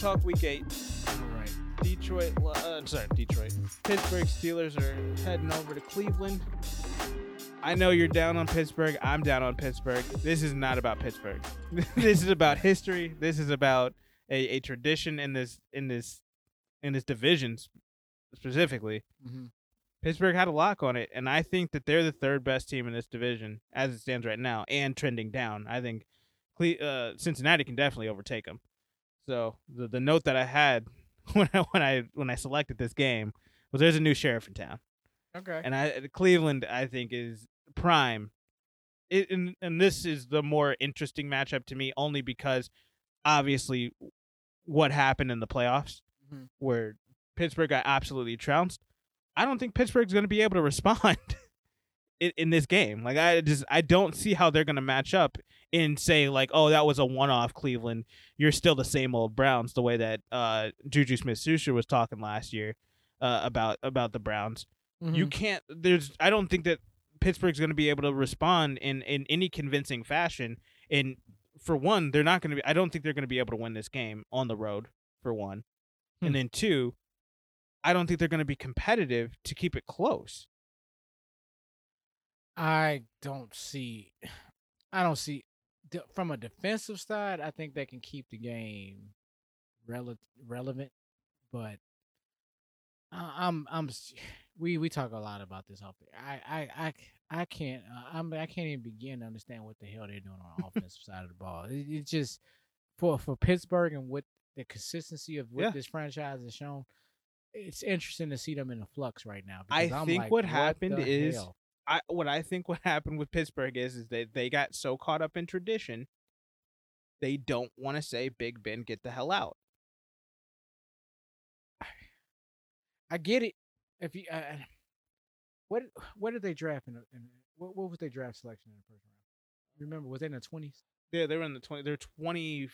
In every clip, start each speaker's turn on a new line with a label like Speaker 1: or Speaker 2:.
Speaker 1: talk week eight.
Speaker 2: All right.
Speaker 1: Detroit, uh, sorry, Detroit. Pittsburgh Steelers are heading over to Cleveland. I know you're down on Pittsburgh. I'm down on Pittsburgh. This is not about Pittsburgh. this is about history. This is about a, a tradition in this in this in this division specifically.
Speaker 2: Mm-hmm.
Speaker 1: Pittsburgh had a lock on it, and I think that they're the third best team in this division as it stands right now, and trending down. I think Cle- uh, Cincinnati can definitely overtake them. So the the note that I had when I when I when I selected this game was there's a new sheriff in town,
Speaker 2: Okay.
Speaker 1: and I Cleveland I think is prime. It, and and this is the more interesting matchup to me only because obviously what happened in the playoffs
Speaker 2: Mhm.
Speaker 1: where Pittsburgh got absolutely trounced. I don't think Pittsburgh's going to be able to respond in, in this game. Like I just I don't see how they're going to match up and say like, "Oh, that was a one-off Cleveland. You're still the same old Browns." The way that uh, Juju Smith-Schuster was talking last year uh, about about the Browns. You
Speaker 2: Mhm.
Speaker 1: can't. There's. I don't think that Pittsburgh's going to be able to respond in in any convincing fashion. And for one, they're not going to be. I don't think they're going to be able to win this game on the road. For one,
Speaker 2: Hmm.
Speaker 1: and then two, I don't think they're going to be competitive to keep it close.
Speaker 2: I don't see. I don't see from a defensive side. I think they can keep the game rele- relevant, but I- I'm I'm we we talk a lot about this off. the- I I I I can't uh, I'm I can't even begin to understand what the hell they're doing on the offensive side of the ball. It, it just for for Pittsburgh and with the consistency of what
Speaker 1: Yeah.
Speaker 2: this franchise has shown. It's interesting to see them in a flux right now.
Speaker 1: I
Speaker 2: because I'm
Speaker 1: think
Speaker 2: like,
Speaker 1: what happened is-
Speaker 2: hell?
Speaker 1: I what I think what happened with Pittsburgh is is that they got so caught up in tradition, they don't want to say Big Ben get the hell out.
Speaker 2: I get it. If you, uh, what what did they draft in? in what, what was their draft selection in the first round? Remember, was they in the twenties?
Speaker 1: Yeah, they were in the 20 they're 20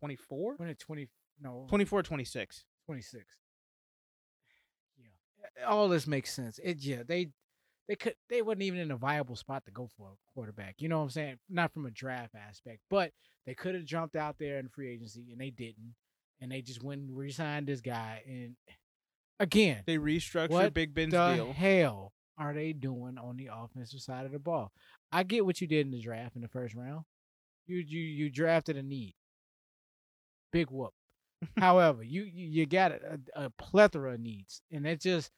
Speaker 1: 24
Speaker 2: When it twenty? No,
Speaker 1: 24 26.
Speaker 2: 26. Yeah, all this makes sense. It yeah, they they could they wasn't even in a viable spot to go for a quarterback. You know what I'm saying? Not from a draft aspect, but they could have jumped out there in free agency and they didn't, and they just went and re-signed this guy. And again,
Speaker 1: They restructured Big Ben's
Speaker 2: the
Speaker 1: deal.
Speaker 2: hell are they doing on the offensive side of the ball? I get what you did in the draft in the first round. You you you drafted a need. Big whoop. However, you you, you got a, a plethora of needs, and it just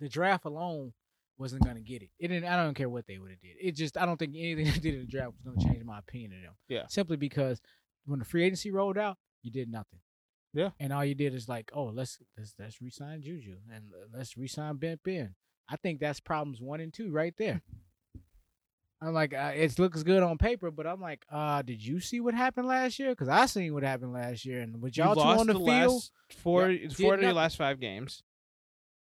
Speaker 2: the draft alone wasn't gonna get it. It didn't. I don't care what they would have did. It just I don't think anything they did in the draft was gonna change my opinion of them.
Speaker 1: Yeah.
Speaker 2: Simply because when the free agency rolled out, you did nothing.
Speaker 1: Yeah.
Speaker 2: And all you did is like, oh, let's let's let's resign Juju and let's resign Ben Ben. I think that's problems one and two right there. I'm like, uh, it looks good on paper, but I'm like, uh, did you see what happened last year? Because I seen what happened last year, and with
Speaker 1: You
Speaker 2: y'all two
Speaker 1: lost
Speaker 2: on the,
Speaker 1: the
Speaker 2: field,
Speaker 1: last four
Speaker 2: Yeah,
Speaker 1: four of your last five games.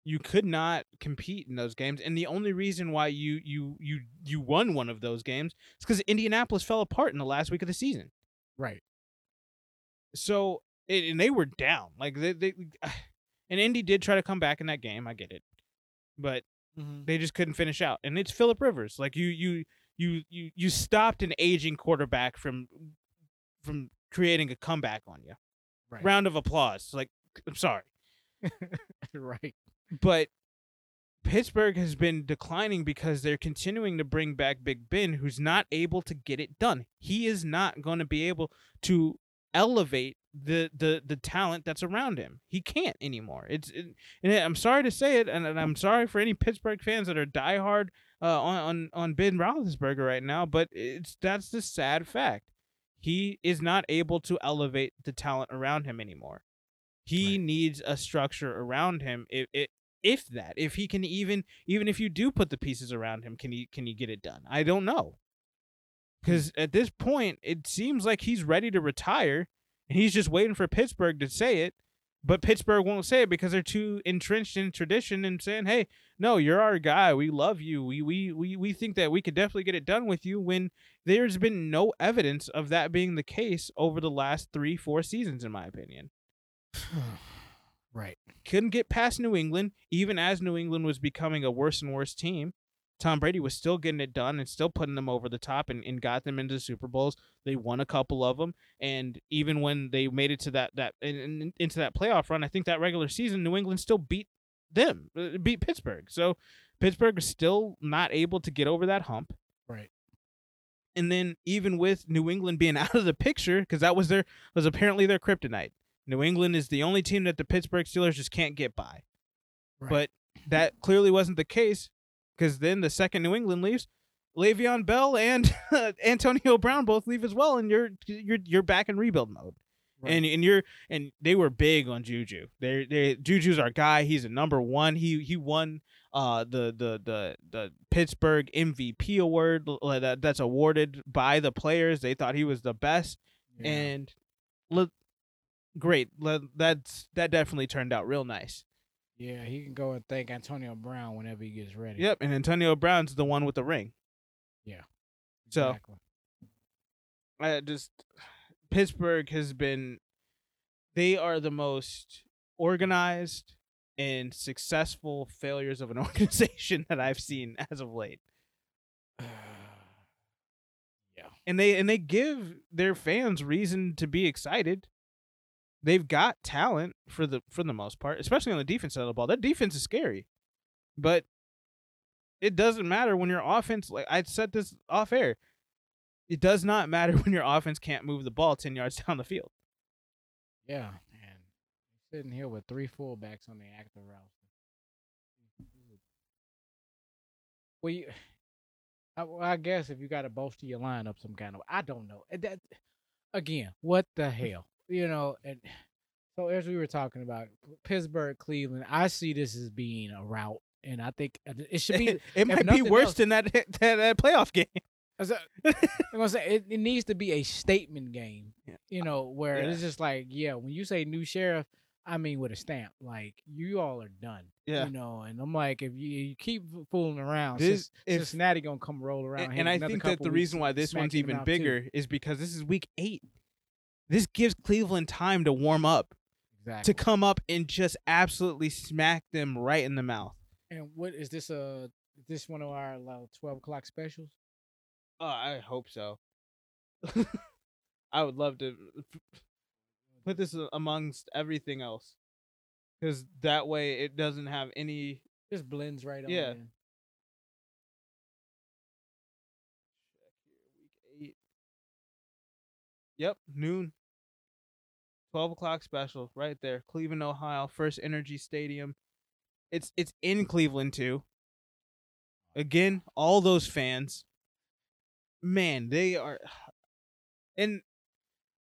Speaker 1: You could not compete in those games, and the only reason why you you you you won one of those games is because Indianapolis fell apart in the last week of the season.
Speaker 2: right?
Speaker 1: So and they were down. Like they, they and Indy did try to come back in that game. I get it, but mm-hmm. they just couldn't finish out. And it's Philip Rivers. Like you you you you you stopped an aging quarterback from from creating a comeback on you.
Speaker 2: Right.
Speaker 1: Round of applause. Like I'm sorry,
Speaker 2: right.
Speaker 1: But Pittsburgh has been declining because they're continuing to bring back Big Ben, who's not able to get it done. He is not going to be able to elevate the the the talent that's around him. He can't anymore. It's it, and I'm sorry to say it, and, and I'm sorry for any Pittsburgh fans that are diehard uh, on on on Ben Roethlisberger right now, but it's that's the sad fact. He is not able to elevate the talent around him anymore. He
Speaker 2: Right.
Speaker 1: needs a structure around him. If, if if that, if he can even even if you do put the pieces around him, can he can he get it done? I don't know. Because at this point, it seems like he's ready to retire, and he's just waiting for Pittsburgh to say it. But Pittsburgh won't say it because they're too entrenched in tradition and saying, "Hey, no, you're our guy. We love you. We we we we think that we could definitely get it done with you." When there's been no evidence of that being the case over the last three, four seasons, in my opinion.
Speaker 2: Right.
Speaker 1: Couldn't get past New England, even as New England was becoming a worse and worse team. Tom Brady was still getting it done and still putting them over the top and, and got them into Super Bowls. They won a couple of them, and even when they made it to that that in, in- into that playoff run, I think that regular season New England still beat them, uh, beat Pittsburgh. So Pittsburgh is still not able to get over that hump.
Speaker 2: Right.
Speaker 1: And then even with New England being out of the picture, because that was their was apparently their kryptonite. New England is the only team that the Pittsburgh Steelers just can't get by.
Speaker 2: Right.
Speaker 1: But that clearly wasn't the case, because then the second New England leaves, Le'Veon Bell and Antonio Brown both leave as well, and you're you're you're back in rebuild mode.
Speaker 2: Right.
Speaker 1: And and you're and they were big on Juju. They they Juju's our guy. He's a number one. He he won uh the the the the Pittsburgh MVP award that that's awarded by the players. They thought he was the best,
Speaker 2: Yeah.
Speaker 1: and look, great. That's that definitely turned out real nice.
Speaker 2: yeah, he can go and thank Antonio Brown whenever he gets ready.
Speaker 1: Yep, and Antonio Brown's the one with the ring. Yeah.
Speaker 2: So-
Speaker 1: I just Pittsburgh has been they are the most organized and successful failures of an organization that I've seen as of late.
Speaker 2: yeah.
Speaker 1: And they and they give their fans reason to be excited. They've got talent for the for the most part, especially on the defense side of the ball. Their defense is scary. But it doesn't matter when your offense like I said this off air. It does not matter when your offense can't move the ball 10 yards down the field.
Speaker 2: Yeah, and sitting here with three fullbacks on the active roster. Well, you, I, well, I guess if you got to bolster your lineup some kind of, I don't know. That again, what the hell, you know? And so as we were talking about Pittsburgh, Cleveland, I see this as being a route, and I think uh, it should be.
Speaker 1: it might be worse
Speaker 2: else-
Speaker 1: than that, that that playoff game.
Speaker 2: I'm gonna say it, it needs to be a statement game.
Speaker 1: Yeah.
Speaker 2: You know, where
Speaker 1: Yeah.
Speaker 2: it's just like, yeah, when you say new sheriff, I mean with a stamp. Like you all are done.
Speaker 1: Yeah.
Speaker 2: You know, and I'm like, if you, you keep fooling around,
Speaker 1: This- if-
Speaker 2: Cincinnati gonna come roll around.
Speaker 1: And, and I think that the reason why this one's even
Speaker 2: out, too.
Speaker 1: bigger is because this is week eight. This gives Cleveland time to warm up,
Speaker 2: Exactly.
Speaker 1: to come up and just absolutely smack them right in the mouth.
Speaker 2: and what is this? Uh, is this one of our like, twelve o'clock specials?
Speaker 1: Oh, I hope so. I would love to put this amongst everything else, because that way it doesn't have any.
Speaker 2: Just blends right on.
Speaker 1: Yeah.
Speaker 2: in.
Speaker 1: Week eight. Yep, noon. Twelve o'clock special right there, Cleveland, Ohio, FirstEnergy Stadium. It's it's in Cleveland too. Again, all those fans, man, they are, and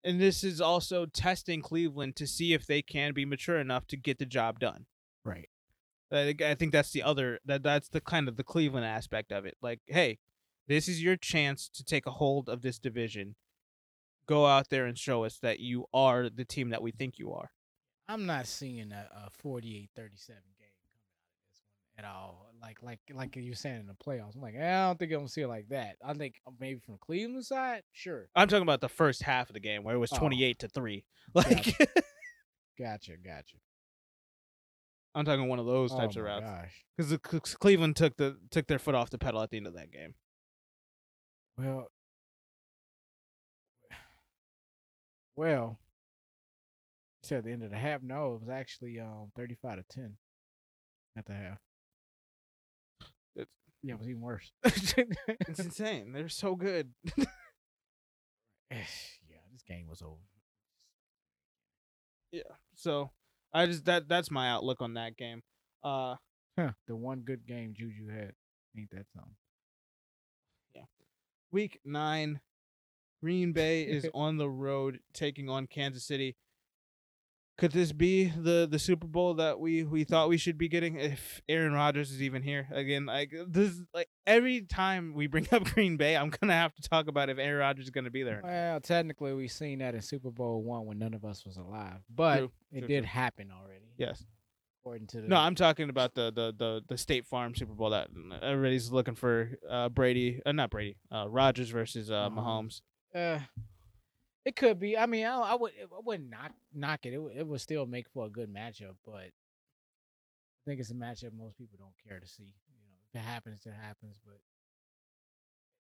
Speaker 1: and this is also testing Cleveland to see if they can be mature enough to get the job done.
Speaker 2: Right.
Speaker 1: I think, I think that's the other that that's the kind of the Cleveland aspect of it. Like, hey, this is your chance to take a hold of this division. Go out there and show us that you are the team that we think you are.
Speaker 2: I'm not seeing a, a 48 37 game coming out of this one at all. Like like like you were saying in the playoffs. I'm like, eh, I don't think I'm gonna see it like that. I think uh, maybe from Cleveland side, sure.
Speaker 1: I'm talking about the first half of the game where it was
Speaker 2: Oh.
Speaker 1: 28 to 3. Like
Speaker 2: Gotcha, gotcha.
Speaker 1: I'm talking one of those
Speaker 2: oh
Speaker 1: types of
Speaker 2: my
Speaker 1: routes.
Speaker 2: Gosh.
Speaker 1: Cuz Cleveland took the took their foot off the pedal at the end of that game.
Speaker 2: Well, well, you said the end of the half. No, it was actually um 35 to 10 at the half.
Speaker 1: It's-
Speaker 2: yeah, it was even worse.
Speaker 1: It's insane. They're so good.
Speaker 2: yeah, this game was over.
Speaker 1: yeah. So, I just that that's my outlook on that game. Uh
Speaker 2: Huh, the one good game Juju had. Ain't that something? Yeah.
Speaker 1: Week nine, Green Bay is on the road taking on Kansas City. Could this be the the Super Bowl that we we thought we should be getting if Aaron Rodgers is even here again? Like this, like every time we bring up Green Bay, I'm gonna have to talk about if Aaron Rodgers is gonna be there.
Speaker 2: Well, technically, we've seen that in Super Bowl one when none of us was alive, but
Speaker 1: True,
Speaker 2: it
Speaker 1: true,
Speaker 2: did
Speaker 1: true.
Speaker 2: happen already.
Speaker 1: Yes.
Speaker 2: according to the
Speaker 1: No, I'm talking about the the the the State Farm Super Bowl that everybody's looking for. Uh, Brady, uh, not Brady, uh, Rodgers versus uh,
Speaker 2: Mahomes.
Speaker 1: Mahomes.
Speaker 2: Uh, it could be. I mean, I, I would. I wouldn't knock knock it. It would, it would still make for a good matchup, but I think it's a matchup most people don't care to see. You know, it happens, it happens. But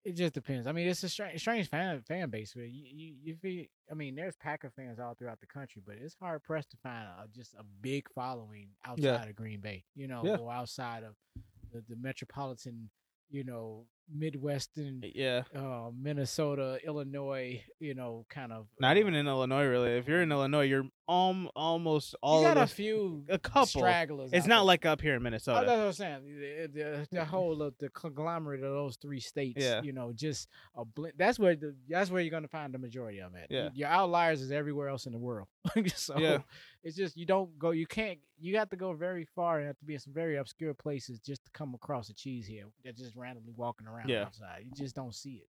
Speaker 2: it just depends. I mean, it's a strange, strange fan fan base. But you, you, you feel, I mean, there's Packer fans all throughout the country, but it's hard pressed to find a, just a big following outside of Green Bay. You know,
Speaker 1: Yeah.
Speaker 2: or outside of the, the metropolitan, you know, Midwestern,
Speaker 1: Yeah.
Speaker 2: uh, Minnesota, Illinois, you know, kind of.
Speaker 1: Not
Speaker 2: uh,
Speaker 1: even in Illinois, really. If you're in Illinois, you're um, almost all
Speaker 2: you
Speaker 1: of
Speaker 2: got a
Speaker 1: the,
Speaker 2: few
Speaker 1: a couple.
Speaker 2: stragglers.
Speaker 1: It's not
Speaker 2: there.
Speaker 1: like up here in
Speaker 2: Oh,
Speaker 1: Minnesota.
Speaker 2: that's what I'm saying. The, the, the whole of the conglomerate of those three states,
Speaker 1: Yeah.
Speaker 2: you know, just a blend. That's where the that's where you're gonna find the majority of it.
Speaker 1: Yeah.
Speaker 2: Your outliers is everywhere else in the world. so
Speaker 1: Yeah.
Speaker 2: it's just you don't go. You can't. You have to go very far and have to be in some very obscure places just to come across a cheese here that's just randomly walking around
Speaker 1: Yeah.
Speaker 2: outside. You just don't see it.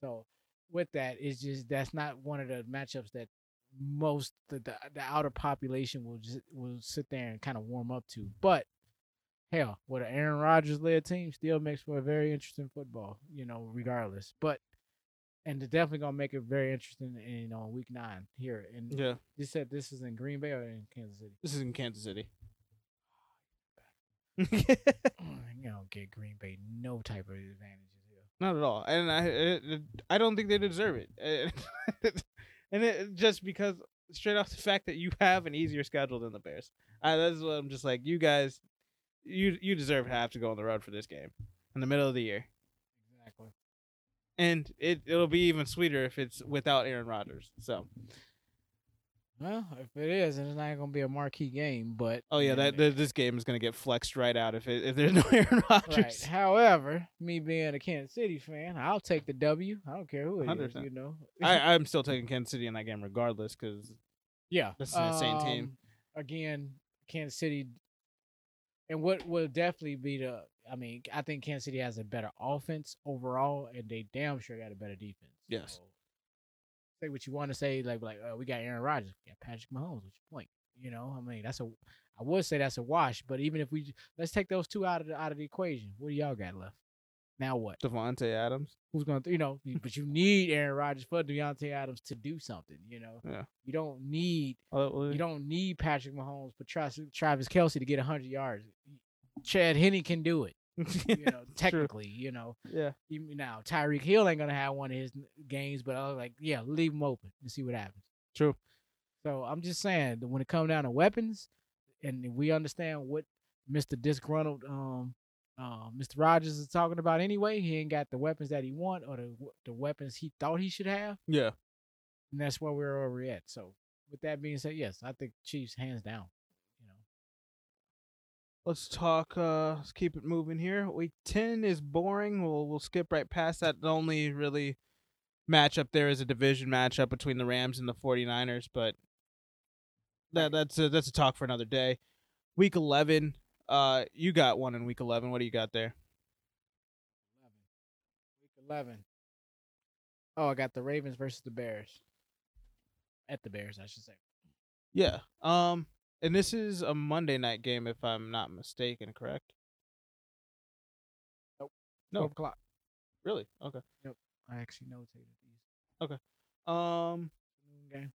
Speaker 2: So with that, it's just that's not one of the matchups that most the the, the outer population will just will sit there and kind of warm up to. But hell, with an Aaron Rodgers led team, still makes for a very interesting football, you know, regardless. But and it's definitely gonna make it very interesting in know, week nine here. And
Speaker 1: yeah.
Speaker 2: you said this is in Green Bay or in Kansas City?
Speaker 1: This is in Kansas City.
Speaker 2: Oh, you don't get Green Bay no type of advantages here.
Speaker 1: Not at all, and I it, I don't think they deserve it, and it, just because straight off the fact that you have an easier schedule than the Bears, I, that's what I'm just like. You guys, you you deserve to have to go on the road for this game in the middle of the year,
Speaker 2: Exactly.
Speaker 1: and it it'll be even sweeter if it's without Aaron Rodgers. So,
Speaker 2: Well, if it is, and it's not gonna be a marquee game, but
Speaker 1: oh yeah, that, this game is gonna get flexed right out if it, if there's no Aaron Rodgers. Right.
Speaker 2: However, me being a Kansas City fan, I'll take the W. I don't care who it is.
Speaker 1: 100%.
Speaker 2: You know.
Speaker 1: I I'm still taking Kansas City in that game regardless because
Speaker 2: yeah,
Speaker 1: This is an insane team.
Speaker 2: Um, Again, Kansas City, and what will definitely be the. I mean, I think Kansas City has a better offense overall, and they damn sure got a better defense.
Speaker 1: Yes.
Speaker 2: So, say what you want to say, like like uh, we got Aaron Rodgers, we got Patrick Mahomes. What's your point? You know, I mean, that's a. I would say that's a wash, but even if we let's take those two out of the out of the equation, what do y'all got left? Now what?
Speaker 1: Davante Adams.
Speaker 2: who's going to, you know, but you need Aaron Rodgers for Davante Adams to do something, you know.
Speaker 1: Yeah.
Speaker 2: You don't need
Speaker 1: Oh,
Speaker 2: you don't need Patrick Mahomes for Travis, Travis Kelce to get 100 yards. Chad Henne can do it, you know, technically, you know.
Speaker 1: Yeah.
Speaker 2: Even Now, Tyreek Hill ain't to have one of his games, but I was like, yeah, leave him open and see what happens.
Speaker 1: True.
Speaker 2: So I'm just saying that when it comes down to weapons, and we understand what Mr. Disgruntled um uh, Mr. Rodgers is talking about anyway, he ain't got the weapons that he want or the the weapons he thought he should have,
Speaker 1: Yeah.
Speaker 2: and that's where we're over at. So with that being said, yes, I think Chiefs hands down.
Speaker 1: Let's talk. Uh, let's keep it moving here. Week ten is boring. We'll we'll skip right past that. The only really matchup there is a division matchup between the Rams and the 49ers, but that that's a, that's a talk for another day. Week eleven. Uh, you got one in week eleven. What do you got there?
Speaker 2: week eleven. Oh, I got the Ravens versus the Bears. At the Bears, I should say.
Speaker 1: Yeah. Um, and this is a Monday night game, if I'm not mistaken. Correct? No.
Speaker 2: 12 o'clock.
Speaker 1: Really? Okay.
Speaker 2: I actually notated these. Okay.
Speaker 1: Um,
Speaker 2: Okay.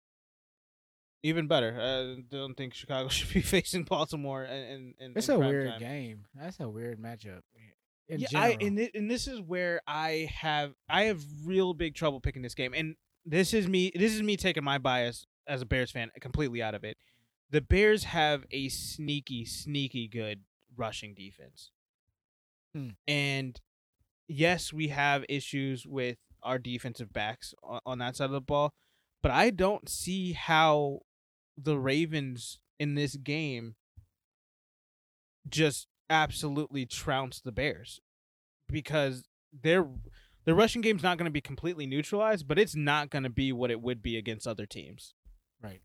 Speaker 1: even better. I don't think Chicago should be facing Baltimore. And, and,
Speaker 2: It's a weird game. That's a weird matchup. In
Speaker 1: yeah,
Speaker 2: general.
Speaker 1: I and it, and this is where I have I have real big trouble picking this game, and this is me this is me taking my bias as a Bears fan completely out of it. The Bears have a sneaky, sneaky good rushing defense,
Speaker 2: Hmm.
Speaker 1: and yes, we have issues with our defensive backs on, on that side of the ball, but I don't see how the Ravens in this game just absolutely trounce the Bears because their the rushing game's not going to be completely neutralized, but it's not going to be what it would be against other teams.
Speaker 2: Right.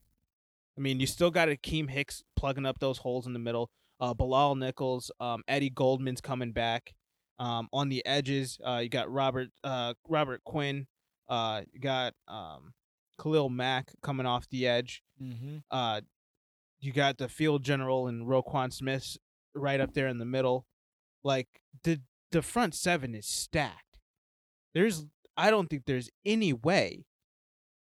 Speaker 1: I mean, you still got Akiem Hicks plugging up those holes in the middle. Uh, Bilal Nichols, um, Eddie Goldman's coming back. Um, on the edges, uh, you got Robert uh, Robert Quinn. Uh, you got um, Khalil Mack coming off the edge.
Speaker 2: Mm-hmm.
Speaker 1: Uh, you got the field general and Roquan Smith right up there in the middle. Like the the front seven is stacked. There's I don't think there's any way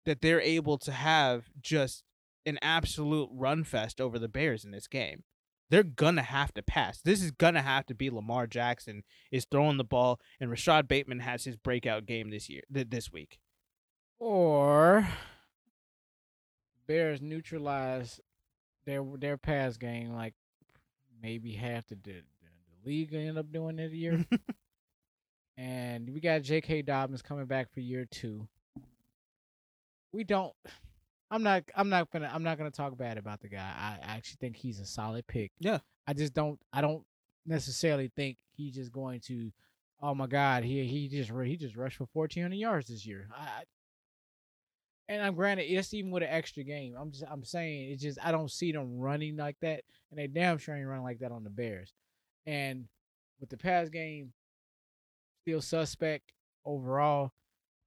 Speaker 1: that they're able to have just an absolute run fest over the Bears in this game. they're gonna have to pass. This is gonna have to be Lamar Jackson is throwing the ball, and Rashod Bateman has his breakout game this year, th- this week.
Speaker 2: Or Bears neutralize their their pass game like maybe half the the, the league end up doing it a year. and we got J.K. Dobbins coming back for year two. We don't. I'm not. I'm not gonna. I'm not gonna talk bad about the guy. I actually think he's a solid pick.
Speaker 1: Yeah.
Speaker 2: I just don't. I don't necessarily think he's just going to. Oh my God, he he just he just rushed for 1,400 yards this year. I, and I'm granted, it's even with an extra game. I'm just I'm saying it's just I don't see them running like that, and they damn sure ain't running like that on the Bears. And with the pass game, still suspect overall.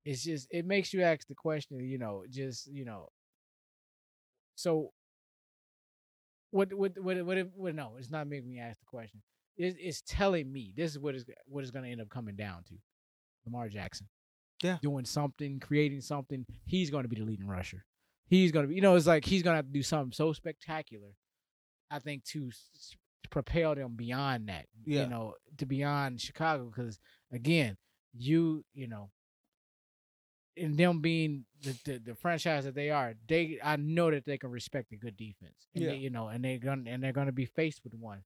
Speaker 2: It's just it makes you ask the question, you know, just you know. So, what what what what? what no, it's not making me ask the question. It, it's telling me this is what is what is going to end up coming down to. Lamar Jackson,
Speaker 1: Yeah.
Speaker 2: doing something, creating something. He's going to be the leading rusher. He's going to be, you know, it's like he's going to have to do something so spectacular. I think to s- propel them beyond that,
Speaker 1: Yeah.
Speaker 2: you know, to beyond Chicago. Because again, you, you know, and them being the, the, the franchise that they are, they I know that they can respect a good defense. And
Speaker 1: Yeah.
Speaker 2: they, you know, and they're gonna and they're gonna be faced with one.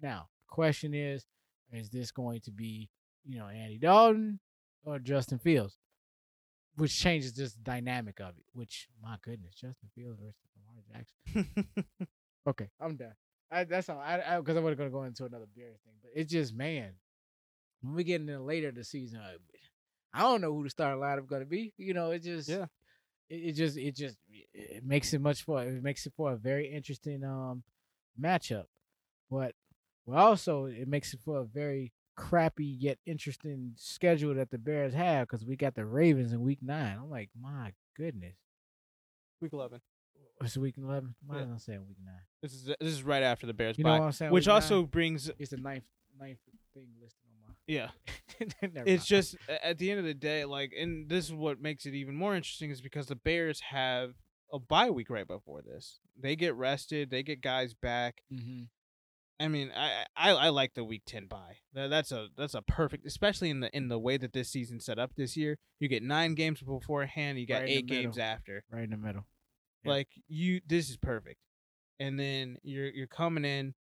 Speaker 2: Now, the question is, is this going to be, you know, Andy Dalton or Justin Fields? Which changes just the dynamic of it. Which my goodness, Justin Fields versus Lamar Jackson. Okay, I'm done. I, that's all. I because I, wasn't gonna go into another Bears thing, but it's just man, when we get into later the season, I, don't know who the starting lineup gonna be. You know, it just
Speaker 1: Yeah.
Speaker 2: it, it just it just it makes it much for it makes it for a very interesting um matchup, but well also it makes it for a very crappy yet interesting schedule that the Bears have because we got the Ravens in Week Nine. I'm like, my goodness,
Speaker 1: Week eleven.
Speaker 2: it's Week Eleven. Why
Speaker 1: Yeah.
Speaker 2: am I saying Week Nine?
Speaker 1: This is this is right after the Bears
Speaker 2: You know
Speaker 1: bye,
Speaker 2: what I'm saying?
Speaker 1: which
Speaker 2: Week nine?
Speaker 1: also brings
Speaker 2: it's the ninth ninth thing listed.
Speaker 1: Yeah. It's just at the end of the day, like, and this is what makes it even more interesting is because the Bears have a bye week right before this. They get rested, they get guys back.
Speaker 2: Mhm.
Speaker 1: I mean, I I, I like the week ten bye. That's a that's a perfect, especially in the in the way that this season set up this year. You get nine games beforehand, you got
Speaker 2: Right
Speaker 1: eight games after.
Speaker 2: right in the middle. Yeah.
Speaker 1: Like you, this is perfect. And then you're you're coming in.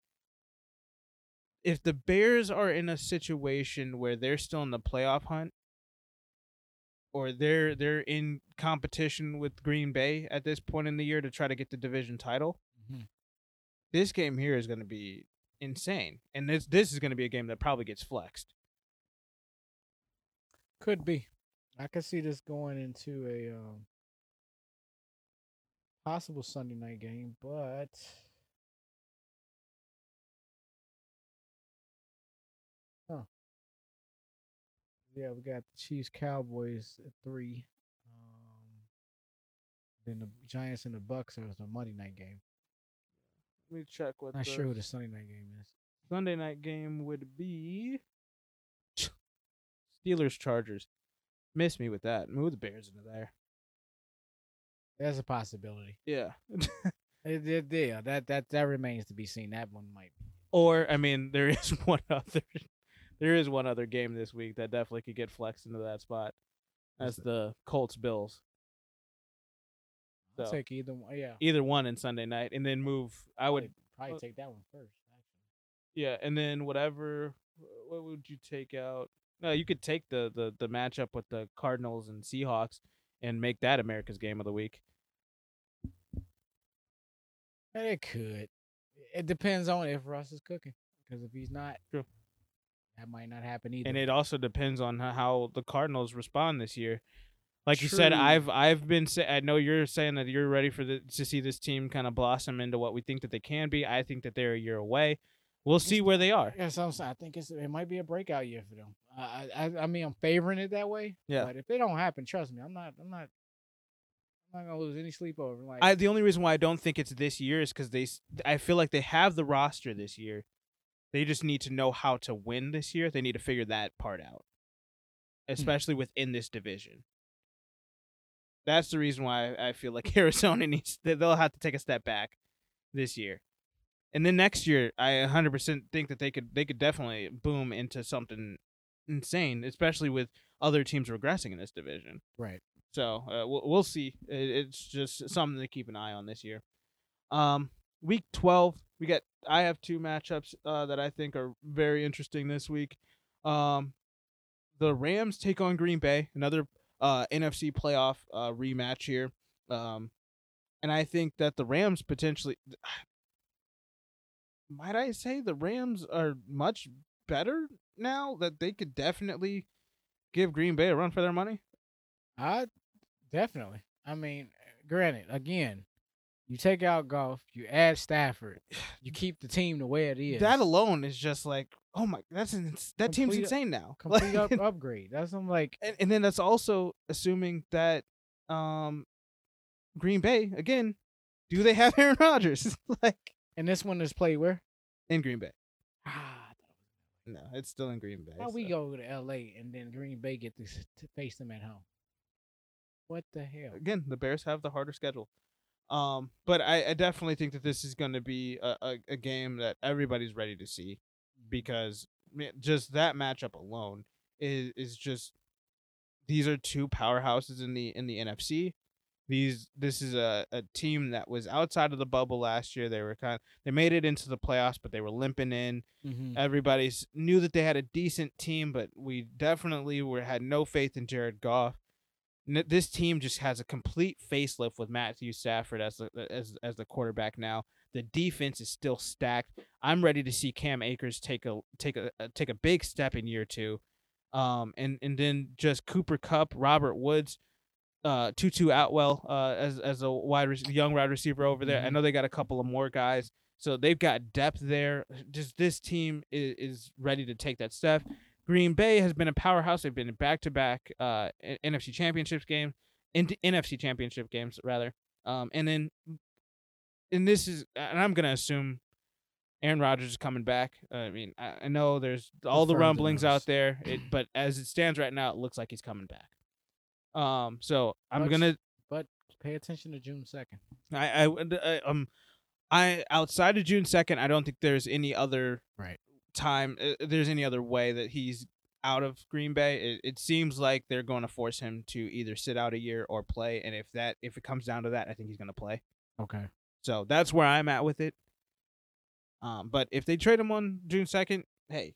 Speaker 1: If the Bears are in a situation where they're still in the playoff hunt, or they're they're in competition with Green Bay at this point in the year to try to get the division title,
Speaker 2: Mhm.
Speaker 1: this game here is going to be insane, and this this is going to be a game that probably gets flexed.
Speaker 2: Could be. I could see this going into a um, possible Sunday night game, but Yeah, we got the Chiefs Cowboys at three. Um, then the Giants and the Bucks are a Monday night game.
Speaker 1: Let me check what I'm
Speaker 2: Not sure who the Sunday night game is.
Speaker 1: Sunday night game would be Steelers Chargers. Miss me with that. Move the Bears into there.
Speaker 2: There's a possibility.
Speaker 1: Yeah.
Speaker 2: It, it, yeah, that that that remains to be seen. That one might. Be.
Speaker 1: or I mean, there is one other there is one other game this week that definitely could get flexed into that spot. That's the Colts Bills.
Speaker 2: I'll
Speaker 1: So
Speaker 2: take either one. Yeah,
Speaker 1: either one in Sunday night and then move I would
Speaker 2: probably, probably take that one first. Actually.
Speaker 1: yeah, and then whatever what would you take out? No, you could take the the the matchup with the Cardinals and Seahawks and make that America's game of the week.
Speaker 2: And It could. It depends on if Russ is cooking. Because if he's not,
Speaker 1: True.
Speaker 2: That might not happen either.
Speaker 1: and it also depends on how the Cardinals respond this year. Like you said, I've I've been say, I know you're saying that you're ready for the to see this team kind of blossom into what we think that they can be. I think that they're a year away. We'll see where they are.
Speaker 2: Yes, I'm saying. I think it's it might be a breakout year for them. I I, I mean, I'm favoring it that way.
Speaker 1: Yeah.
Speaker 2: But if it don't happen, trust me, I'm not. I'm not. I'm not gonna lose any sleep over. Like
Speaker 1: I the only reason why I don't think it's this year is because they I feel like they have the roster this year. They just need to know how to win this year. They need to figure that part out, especially within this division. That's the reason why I feel like Arizona needs they- they'll have to take a step back this year. and then next year, I 100% think that they could they could definitely boom into something insane, especially with other teams regressing in this division.
Speaker 2: Right.
Speaker 1: So uh, we'll, we'll see. It, it's just something to keep an eye on this year. Um, week 12, we got. I have two matchups uh, that I think are very interesting this week. Um, the Rams take on Green Bay, another uh, NFC playoff uh, rematch here. Um, and I think that the Rams potentially, might I say, the Rams are much better now that they could definitely give Green Bay a run for their money.
Speaker 2: I definitely. I mean, granted, again, you take out Goff, you add Stafford, you keep the team the way it is.
Speaker 1: That alone is just like, oh my, that's ins- that team's insane now.
Speaker 2: complete up, upgrade. That's I'm like,
Speaker 1: and, and then that's also assuming that um Green Bay again, do they have Aaron Rodgers like
Speaker 2: and this one is played where?
Speaker 1: in Green Bay?
Speaker 2: Ah,
Speaker 1: No, it's still in Green Bay.
Speaker 2: how we go to L.A. and then Green Bay get to face them at home? What the hell?
Speaker 1: again, the Bears have the harder schedule. Um, but I, I definitely think that this is going to be a, a, a game that everybody's ready to see because just that matchup alone is is just these are two powerhouses in the in the NFC. These this is a, a team that was outside of the bubble last year. They were kind they made it into the playoffs, but they were limping in.
Speaker 2: Mm-hmm.
Speaker 1: Everybody knew that they had a decent team, but we definitely were had no faith in Jared Goff. This team just has a complete facelift with Matthew Stafford as the as as the quarterback now. The defense is still stacked. I'm ready to see Cam Akers take a take a, a take a big step in year two, um, and and then just Cooper Kupp, Robert Woods, uh, Tutu Atwell, uh, as as a wide rec- young wide receiver over there. I
Speaker 2: Mhm.
Speaker 1: know they got a couple of more guys. So they've got depth there. Just this team is, is ready to take that step. Green Bay has been a powerhouse. They've been back-to-back uh, NFC championships game, into NFC championship games rather. Um, and then, and this is, and I'm gonna assume Aaron Rodgers is coming back. Uh, I mean, I, I know there's all the
Speaker 2: Confirmed
Speaker 1: rumblings out there, it, but as it stands right now, it looks like he's coming back. Um, so I'm
Speaker 2: Much-
Speaker 1: gonna
Speaker 2: But pay attention to June second.
Speaker 1: I, I would, uh, um, I outside of June second, I don't think there's any other
Speaker 2: Right.
Speaker 1: Time. Uh, there's any other way that he's out of Green Bay. It, it seems like they're going to force him to either sit out a year or play. And if that, if it comes down to that, I think he's going to play.
Speaker 2: Okay.
Speaker 1: So that's where I'm at with it. Um, but if they trade him on June second, hey,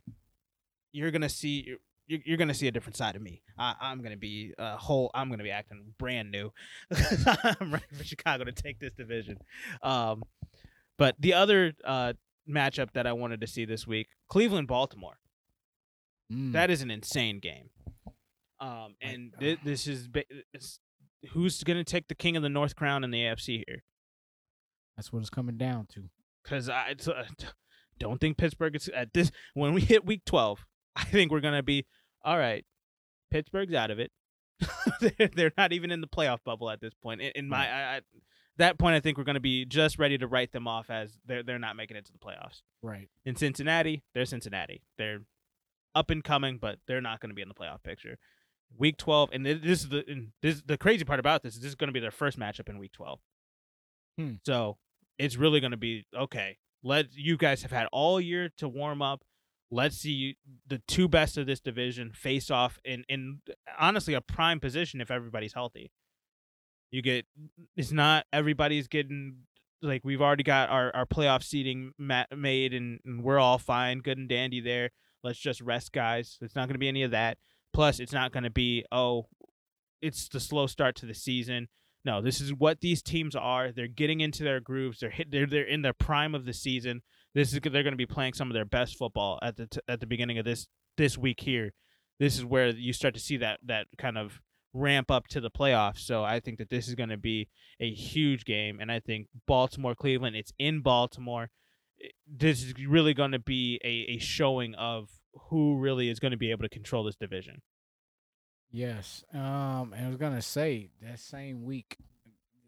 Speaker 1: you're gonna see you're, you're gonna see a different side of me. I, I'm gonna be a whole. I'm gonna be acting brand new. I'm ready for Chicago to take this division. Um, but the other uh matchup that I wanted to see this week, Cleveland Baltimore.
Speaker 2: Mm.
Speaker 1: That is an insane game. Um, and thi- this is ba- who's gonna take the King of the North crown in the AFC here?
Speaker 2: That's what it's coming down to.
Speaker 1: because I t- uh, don't think Pittsburgh is at this when we hit week twelve. I think we're gonna be all right. Pittsburgh's out of it. they're, they're not even in the playoff bubble at this point. In, in my I, I, that point, I think we're gonna be just ready to write them off as they're they're not making it to the playoffs.
Speaker 2: Right.
Speaker 1: In Cincinnati, they're Cincinnati. They're up and coming, but they're not going to be in the playoff picture. Week twelve, and this is the and this the crazy part about this is this is going to be their first matchup in week twelve.
Speaker 2: Hmm.
Speaker 1: So it's really going to be okay. Let you guys have had all year to warm up. Let's see you, the two best of this division face off in in honestly a prime position if everybody's healthy. You get it's not everybody's getting like we've already got our, our playoff seating ma- made and, and we're all fine, good and dandy there. Let's just rest guys. It's not going to be any of that. Plus, it's not going to be oh, it's the slow start to the season. No, this is what these teams are. They're getting into their grooves. They're hit. They're they're in their prime of the season. This is they're going to be playing some of their best football at the t- at the beginning of this this week here. This is where you start to see that that kind of ramp up to the playoffs. So I think that this is going to be a huge game, and I think Baltimore Cleveland. It's in Baltimore. This is really going to be a, a showing of who really is going to be able to control this division.
Speaker 2: Yes. Um, and I was gonna say that same week.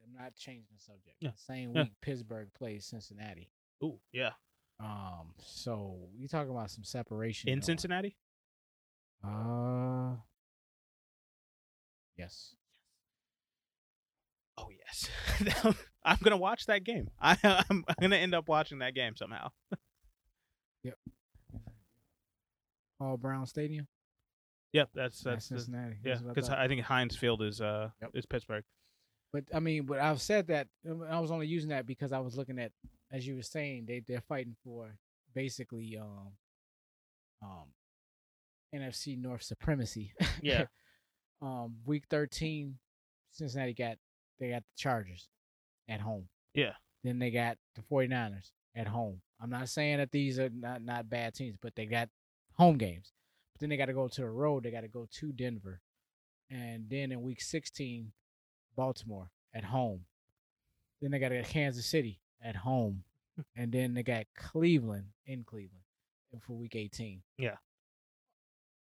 Speaker 2: I'm not changing the subject.
Speaker 1: Yeah.
Speaker 2: That same
Speaker 1: Yeah.
Speaker 2: week, Pittsburgh plays Cincinnati.
Speaker 1: Ooh, yeah,
Speaker 2: Um, so you talking about some separation
Speaker 1: in
Speaker 2: going.
Speaker 1: Cincinnati.
Speaker 2: Uh, yes.
Speaker 1: Oh yes, I'm gonna watch that game. I, I'm, I'm gonna end up watching that game somehow. Yep.
Speaker 2: Paul Brown Stadium.
Speaker 1: Yep, that's
Speaker 2: at
Speaker 1: that's the,
Speaker 2: Cincinnati.
Speaker 1: yeah.
Speaker 2: That's I
Speaker 1: Because. I think Heinz Field is uh
Speaker 2: Yep.
Speaker 1: is Pittsburgh.
Speaker 2: But I mean, but I've said that um, I was only using that because I was looking at, as you were saying, they they're fighting for basically um, um, NFC North supremacy.
Speaker 1: Yeah.
Speaker 2: um, week thirteen, Cincinnati got they got the Chargers at home.
Speaker 1: Yeah.
Speaker 2: Then they got the 49ers at home. I'm not saying that these are not not bad teams, but they got home games. But then they got to go to the road. They got to go to Denver, and then in week 16, Baltimore at home. Then they got to Kansas City at home, and then they got Cleveland in Cleveland for week 18.
Speaker 1: Yeah.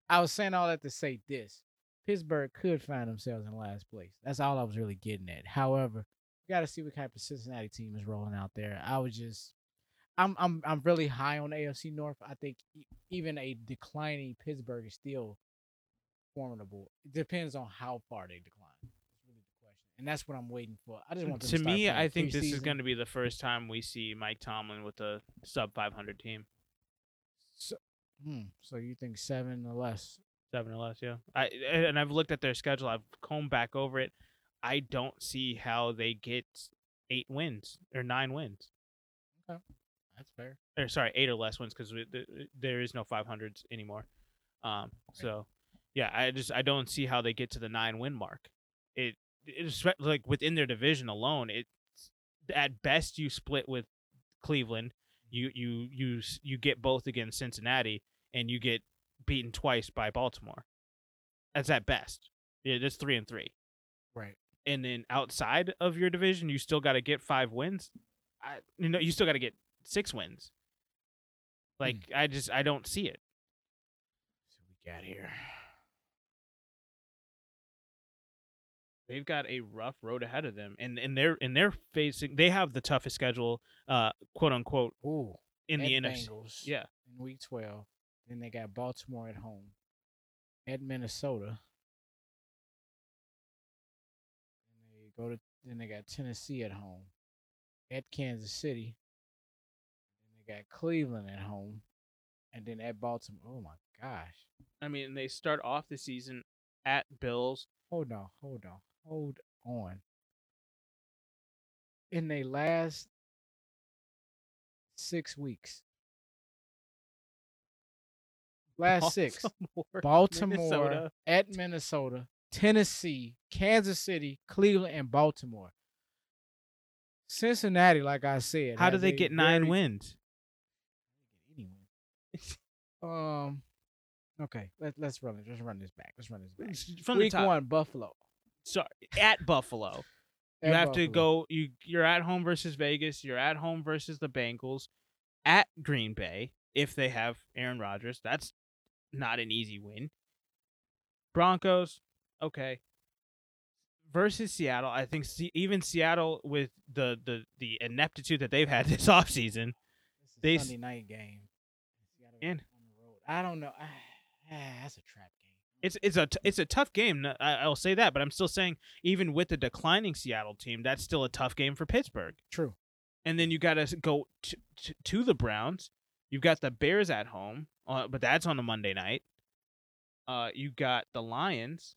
Speaker 2: I was saying all that to say this: Pittsburgh could find themselves in last place. That's all I was really getting at. However, we got to see what type of Cincinnati team is rolling out there. I was just, I'm, I'm, I'm really high on AFC North. I think even a declining Pittsburgh is still formidable. It depends on how far they decline. That's really the question, and that's what I'm waiting for. I just want
Speaker 1: To
Speaker 2: to
Speaker 1: me, I think this is going to be the first time we see Mike Tomlin with a sub 500 team,
Speaker 2: So, hmm, so you think seven or less?
Speaker 1: Seven or less. Yeah, I and I've looked at their schedule. I've combed back over it. I don't see how they get eight wins or nine wins.
Speaker 2: Okay, that's fair.
Speaker 1: Or sorry, eight or less wins because there is no 500s anymore. Um, so yeah, I just I don't see how they get to the nine win mark. It it's like within their division alone, it's at best you split with Cleveland. You you you you get both against Cincinnati, and you get beaten twice by Baltimore. That's at best. Yeah, that's three and three.
Speaker 2: Right.
Speaker 1: And then outside of your division, you still got to get five wins. I you know you still got to get six wins. Like I just I don't see it.
Speaker 2: So we got here.
Speaker 1: They've got a rough road ahead of them, and and they're and they're facing. They have the toughest schedule, uh, quote unquote,
Speaker 2: Ooh,
Speaker 1: in the NFC.
Speaker 2: Bengals
Speaker 1: Yeah,
Speaker 2: in week 12. Then they got Baltimore at home, at Minnesota. Then they go to then they got Tennessee at home, at Kansas City. Then they got Cleveland at home, and then at Baltimore. Oh my gosh!
Speaker 1: I mean they start off the season at Bills.
Speaker 2: Hold on, hold on, hold on. In they last six weeks, last six.
Speaker 1: Baltimore, Minnesota.
Speaker 2: at Minnesota, Tennessee, Kansas City, Cleveland, and Baltimore. Cincinnati, like I said,
Speaker 1: How do they get nine
Speaker 2: very-
Speaker 1: wins?
Speaker 2: Um. Okay, let, let's run it. Let's run this back. Let's run this back.
Speaker 1: From
Speaker 2: Week
Speaker 1: the top.
Speaker 2: one, Buffalo.
Speaker 1: Sorry, at Buffalo. You
Speaker 2: At
Speaker 1: have to go. You you're at home versus Vegas. You're at home versus the Bengals. At Green Bay, if they have Aaron Rodgers, that's not an easy win. Broncos, okay. Versus Seattle, I think even Seattle with the the the ineptitude that they've had this offseason,
Speaker 2: This is
Speaker 1: they
Speaker 2: Sunday night game. Seattle
Speaker 1: And-
Speaker 2: on the road. I don't know. Ah, that's a trap game.
Speaker 1: it's it's a t- it's a tough game. I, will say that, but I'm still saying even with the declining Seattle team, that's still a tough game for Pittsburgh.
Speaker 2: True.
Speaker 1: and then you got to go to, to, to the Browns. You've got the Bears at home, uh, but that's on a Monday night. Uh, you got the Lions.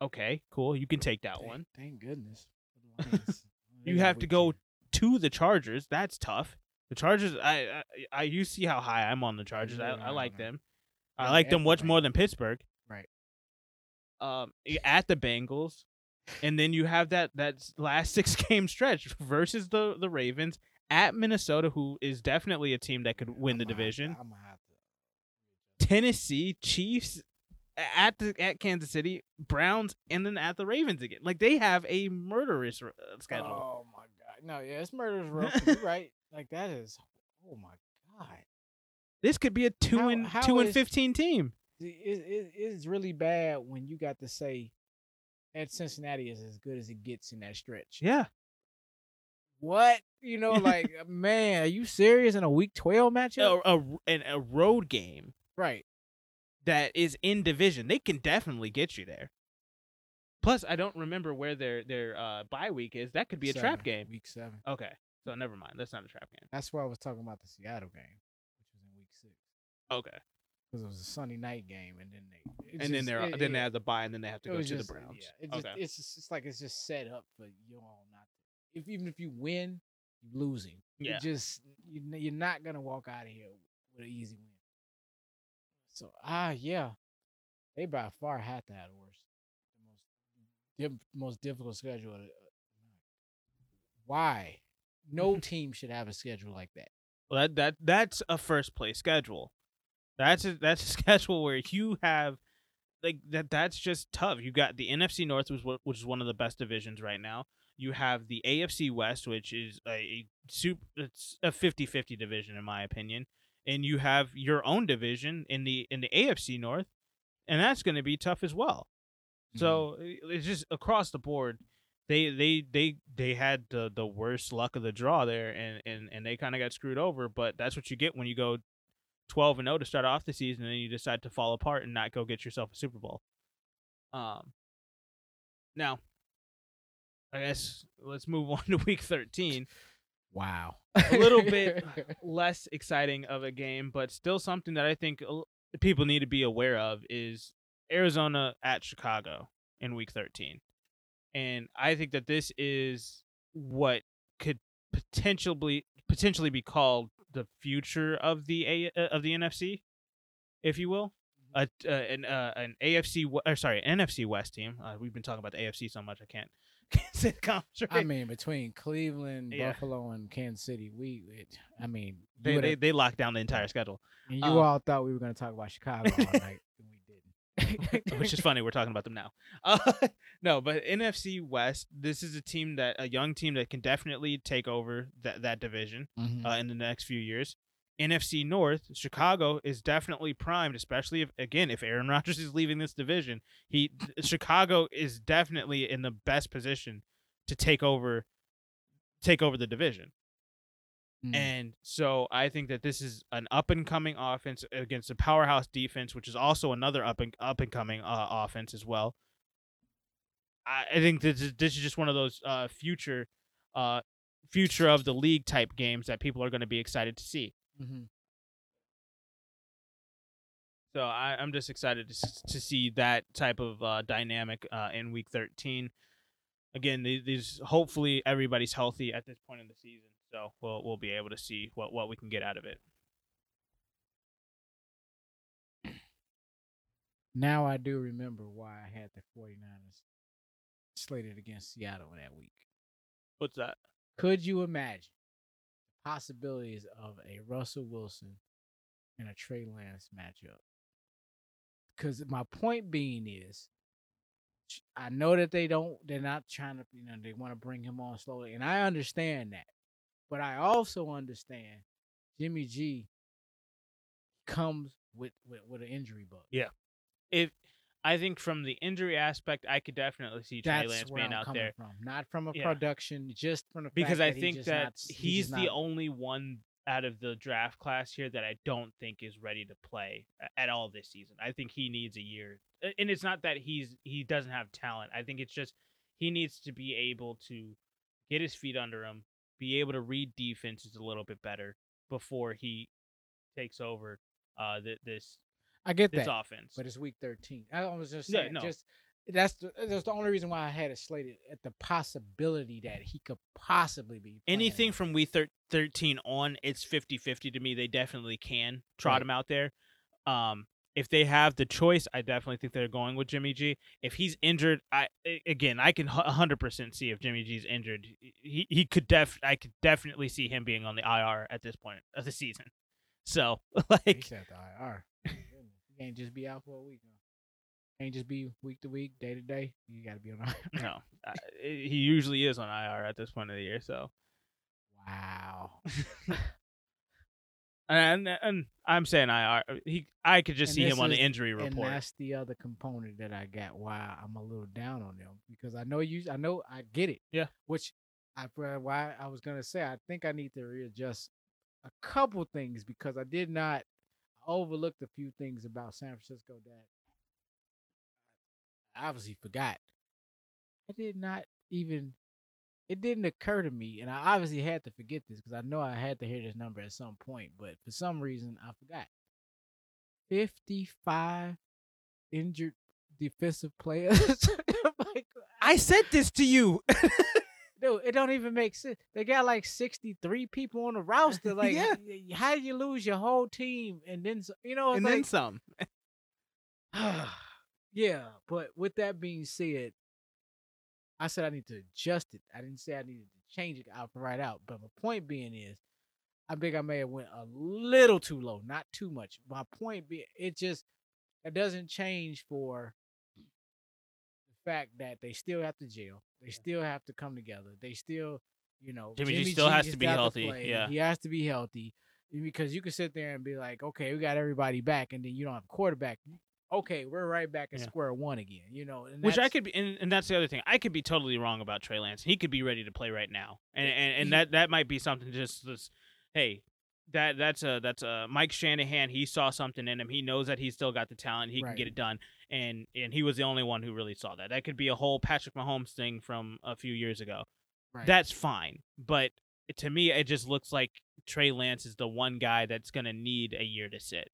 Speaker 1: Okay, cool. You can take that
Speaker 2: Thank-
Speaker 1: one.
Speaker 2: Thank goodness. the Lions.
Speaker 1: You have to go to the Chargers. That's tough. The Chargers, I, I, I you see how high I'm on the Chargers. I, I like
Speaker 2: them.
Speaker 1: I like them much more than Pittsburgh.
Speaker 2: Right.
Speaker 1: Um, at the Bengals, and then you have that that last six game stretch versus the the Ravens at Minnesota, who is definitely a team that could win the
Speaker 2: I'ma have
Speaker 1: division.
Speaker 2: I'ma have
Speaker 1: Tennessee, Chiefs at the at Kansas City, Browns, and then at the Ravens again. Like they have a murderous uh, schedule.
Speaker 2: Oh my god! No, yeah, it's murder's row. right. Like that is. Oh my god!
Speaker 1: This could be a two
Speaker 2: How-
Speaker 1: and
Speaker 2: how
Speaker 1: two and
Speaker 2: is-
Speaker 1: fifteen team.
Speaker 2: It, it, it's really bad when you got to say that Cincinnati is as good as it gets in that stretch.
Speaker 1: Yeah,
Speaker 2: What? You know, like man, are you serious in a week twelve matchup?
Speaker 1: a, a and a road game
Speaker 2: Right.
Speaker 1: that is in division. They can definitely get you there. Plus, I don't remember where their their uh, bye week is. That could be a trap game.
Speaker 2: Week seven.
Speaker 1: Okay, so never mind. That's not a trap game.
Speaker 2: That's why I was talking about the Seattle game, which was in week six,
Speaker 1: Okay,
Speaker 2: because it was a Sunday night game, and then they it
Speaker 1: and then
Speaker 2: just-
Speaker 1: they're
Speaker 2: it-
Speaker 1: then they have the bye, and then they have to go to
Speaker 2: just-
Speaker 1: the Browns.
Speaker 2: Yeah, it just,
Speaker 1: okay,
Speaker 2: it's just it's like it's just set up for you all not. To, if even if you win, you're losing.
Speaker 1: Yeah.
Speaker 2: You just you you're not gonna walk out of here with an easy win. So ah yeah, they by far had to have the worst, the most diff, most difficult schedule. uh, Why? No team should have a schedule like that.
Speaker 1: well, that that that's a first place schedule. That's a, that's a schedule where you have like that. That's just tough. You got the NFC North, which is which is one of the best divisions right now. You have the AFC West, which is a, a super. It's a 50-50 division in my opinion, and you have your own division in the in the AFC North, and that's going to be tough as well. So it's just across the board. They they they they had the the worst luck of the draw there, and and and they kind of got screwed over. But that's what you get when you go twelve and zero to start off the season, and then you decide to fall apart and not go get yourself a Super Bowl. Um. Now, I guess let's move on to Week thirteen.
Speaker 2: Wow,
Speaker 1: A little bit less exciting of a game, but still something that I think people need to be aware of is Arizona at Chicago in Week 13, and I think that this is what could potentially potentially be called the future of the a uh, of the NFC, if you will. A, uh, an uh, an AFC or sorry NFC West team. Uh, we've been talking about the AFC so much I can't, can't say the conference
Speaker 2: I mean, between Cleveland,
Speaker 1: Yeah.
Speaker 2: Buffalo, and Kansas City, we. It, I mean,
Speaker 1: they, they, they locked down the entire schedule.
Speaker 2: and you
Speaker 1: um,
Speaker 2: all thought we were going to talk about Chicago all night, and we didn't.
Speaker 1: which is funny. We're talking about them now. Uh, no, but NFC West. This is a team that a young team that can definitely take over that that division
Speaker 2: Mhm.
Speaker 1: uh, in the next few years. NFC North, Chicago is definitely primed, especially if again if Aaron Rodgers is leaving this division. He Chicago is definitely in the best position to take over take over the division.
Speaker 2: Mm.
Speaker 1: And so I think that this is an up and coming offense against a powerhouse defense, which is also another up and up and coming uh, offense as well. I, I think this is this is just one of those uh, future uh, future of the league type games that people are going to be excited to see.
Speaker 2: Mhm.
Speaker 1: So I, I'm just excited to to see that type of uh, dynamic uh, in Week 13. Again, these, hopefully everybody's healthy at this point in the season, so we'll we'll be able to see what what we can get out of it.
Speaker 2: Now I do remember why I had the 49ers slated against Seattle that week.
Speaker 1: What's that?
Speaker 2: Could you imagine possibilities of a Russell Wilson and a Trey Lance matchup? Because my point being is, I know that they don't, they're not trying to, you know, they want to bring him on slowly, and I understand that. But I also understand Jimmy G comes with with, with an injury bug. Yeah.
Speaker 1: If I think from the injury aspect, I could definitely see Trey
Speaker 2: That's
Speaker 1: Lance being out there
Speaker 2: from, not from a
Speaker 1: Yeah.
Speaker 2: production, just from fact
Speaker 1: because I
Speaker 2: that
Speaker 1: think that
Speaker 2: not, he
Speaker 1: he's the
Speaker 2: not-
Speaker 1: only one out of the draft class here that I don't think is ready to play at all this season. I think he needs a year, and it's not that he's he doesn't have talent. I think it's just he needs to be able to get his feet under him, be able to read defenses a little bit better before he takes over uh th- this
Speaker 2: I get that.
Speaker 1: offense.
Speaker 2: but it's week 13. I was just
Speaker 1: Yeah,
Speaker 2: saying,
Speaker 1: no.
Speaker 2: just that's the that's the only reason why I had it slated at the possibility that he could possibly be playing.
Speaker 1: anything from week thir- 13 on it's 50-50 to me they definitely can trot
Speaker 2: Right.
Speaker 1: him out there um if they have the choice i definitely think they're going with jimmy g if he's injured i again i can hu- 100% see if jimmy g's injured he, he could def i could definitely see him being on the ir at this point of the season so like
Speaker 2: said the IR. Can't just be out for a week. Huh? Can't just be week to week, day to day. You got to be on IR.
Speaker 1: no uh, he usually is on ir at this point of the year so
Speaker 2: Wow.
Speaker 1: and and i'm saying ir he i could just
Speaker 2: And
Speaker 1: see him on the injury
Speaker 2: And
Speaker 1: report
Speaker 2: that's the other component that I got why I'm a little down on them because I know you, I know I get it.
Speaker 1: Yeah.
Speaker 2: Which I why I was gonna say I think I need to readjust a couple things because I did not Overlooked a few things about San Francisco that I obviously forgot. I did not even. It didn't occur to me, and I obviously had to forget this because I know I had to hear this number at some point, but for some reason I forgot. Fifty-five injured defensive players. like,
Speaker 1: I said this to you.
Speaker 2: dude, it don't even make sense. They got like sixty-three people on the roster. Like,
Speaker 1: Yeah.
Speaker 2: how do you lose your whole team and then you know?
Speaker 1: And
Speaker 2: like,
Speaker 1: then some.
Speaker 2: yeah, but with that being said, I said I need to adjust it. I didn't say I needed to change it out right out. But my point being is, I think I may have went a little too low, not too much. My point being, it just it doesn't change for fact that they still have to jail. They still have to come together. They still, you know,
Speaker 1: Jimmy G still has to be healthy,
Speaker 2: play.
Speaker 1: yeah.
Speaker 2: he has to be healthy because you can sit there and be like, okay, we got everybody back, and then you don't have a quarterback. Okay, we're right back at
Speaker 1: Yeah.
Speaker 2: square one again. You know, and
Speaker 1: Which I could be, and, and that's the other thing. I could be totally wrong about Trey Lance. He could be ready to play right now, and and, and that that might be something. Just this, hey, that that's a that's a Mike Shanahan. He saw something in him. He knows that he's still got the talent. He can get it done, and and he was the only one who really saw that. That could be a whole Patrick Mahomes thing from a few years ago.
Speaker 2: Right.
Speaker 1: That's fine, but to me, it just looks like Trey Lance is the one guy that's gonna need a year to sit,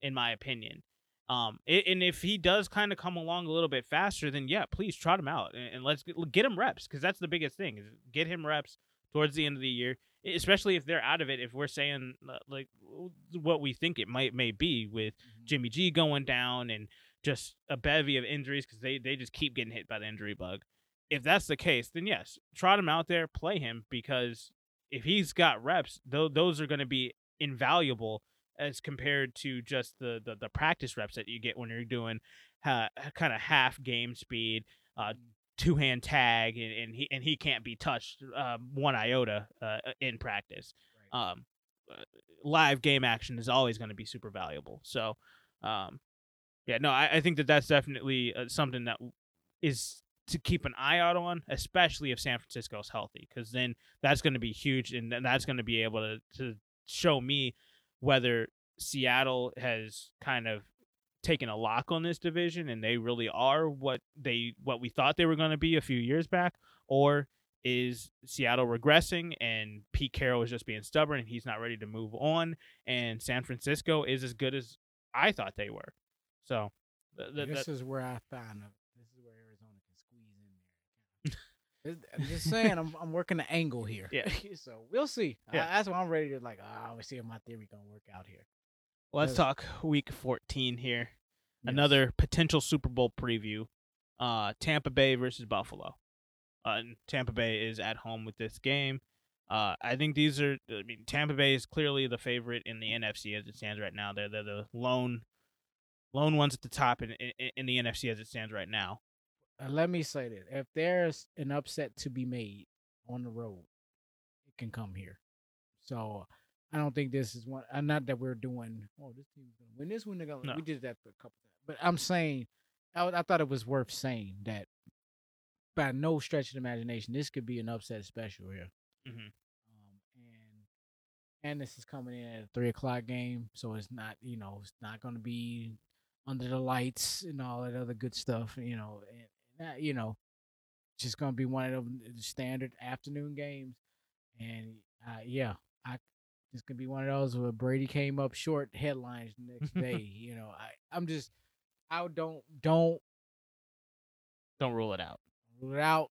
Speaker 1: in my opinion. Um, and if he does kind of come along a little bit faster, then yeah, please trot him out and, and let's get, get him reps because that's the biggest thing is get him reps towards the end of the year, especially if they're out of it. If we're saying uh, like what we think it might may be with
Speaker 2: Mhm.
Speaker 1: Jimmy G going down and just a bevy of injuries because they they just keep getting hit by the injury bug. If that's the case, then yes, trot him out there, play him because if he's got reps, tho- those are going to be invaluable as compared to just the, the the practice reps that you get when you're doing uh, kind of half game speed, uh, two hand tag, and, and he and he can't be touched uh, one iota uh, in practice.
Speaker 2: Right.
Speaker 1: Um, uh, live game action is always going to be super valuable. So, um, yeah, no, I, I think that that's definitely uh, something that is to keep an eye out on, especially if San Francisco's healthy, because then that's going to be huge, and then that's going to be able to to show me whether Seattle has kind of taken a lock on this division and they really are what they what we thought they were going to be a few years back or is Seattle regressing and Pete Carroll is just being stubborn and he's not ready to move on and San Francisco is as good as I thought they were. So th- th-
Speaker 2: this
Speaker 1: that-
Speaker 2: is where I found a, this is where Arizona can squeeze in there. I'm just saying, I'm I'm working the angle here.
Speaker 1: Yeah.
Speaker 2: so we'll see.
Speaker 1: Yeah.
Speaker 2: I, that's why I'm ready to like. I always see if my theory gonna work out here.
Speaker 1: let's talk week 14 here.
Speaker 2: Yes.
Speaker 1: Another potential Super Bowl preview. Uh Tampa Bay versus Buffalo. Uh, and Tampa Bay is at home with this game. Uh, I think these are. I mean, Tampa Bay is clearly the favorite in the NFC as it stands right now. They're they're the lone, lone ones at the top in in, in the NFC as it stands right now.
Speaker 2: Uh, let me say this: if there's an upset to be made on the road, it can come here. So I don't think this is one. Uh, not that we're doing. Oh, this team's gonna win this one. They're gonna.
Speaker 1: No.
Speaker 2: We did that for a couple times, but I'm saying, I, I thought it was worth saying that. By no stretch of the imagination, this could be an upset special here.
Speaker 1: Mhm.
Speaker 2: Um, and and this is coming in at a three o'clock game, so it's not you know it's not going to be under the lights and all that other good stuff. You know, and, and that, you know, just going to be one of them standard afternoon games. And uh, yeah, I it's gonna be one of those where Brady came up short headlines the next day. you know, I I'm just I don't don't
Speaker 1: Don't rule it out.
Speaker 2: rule it out.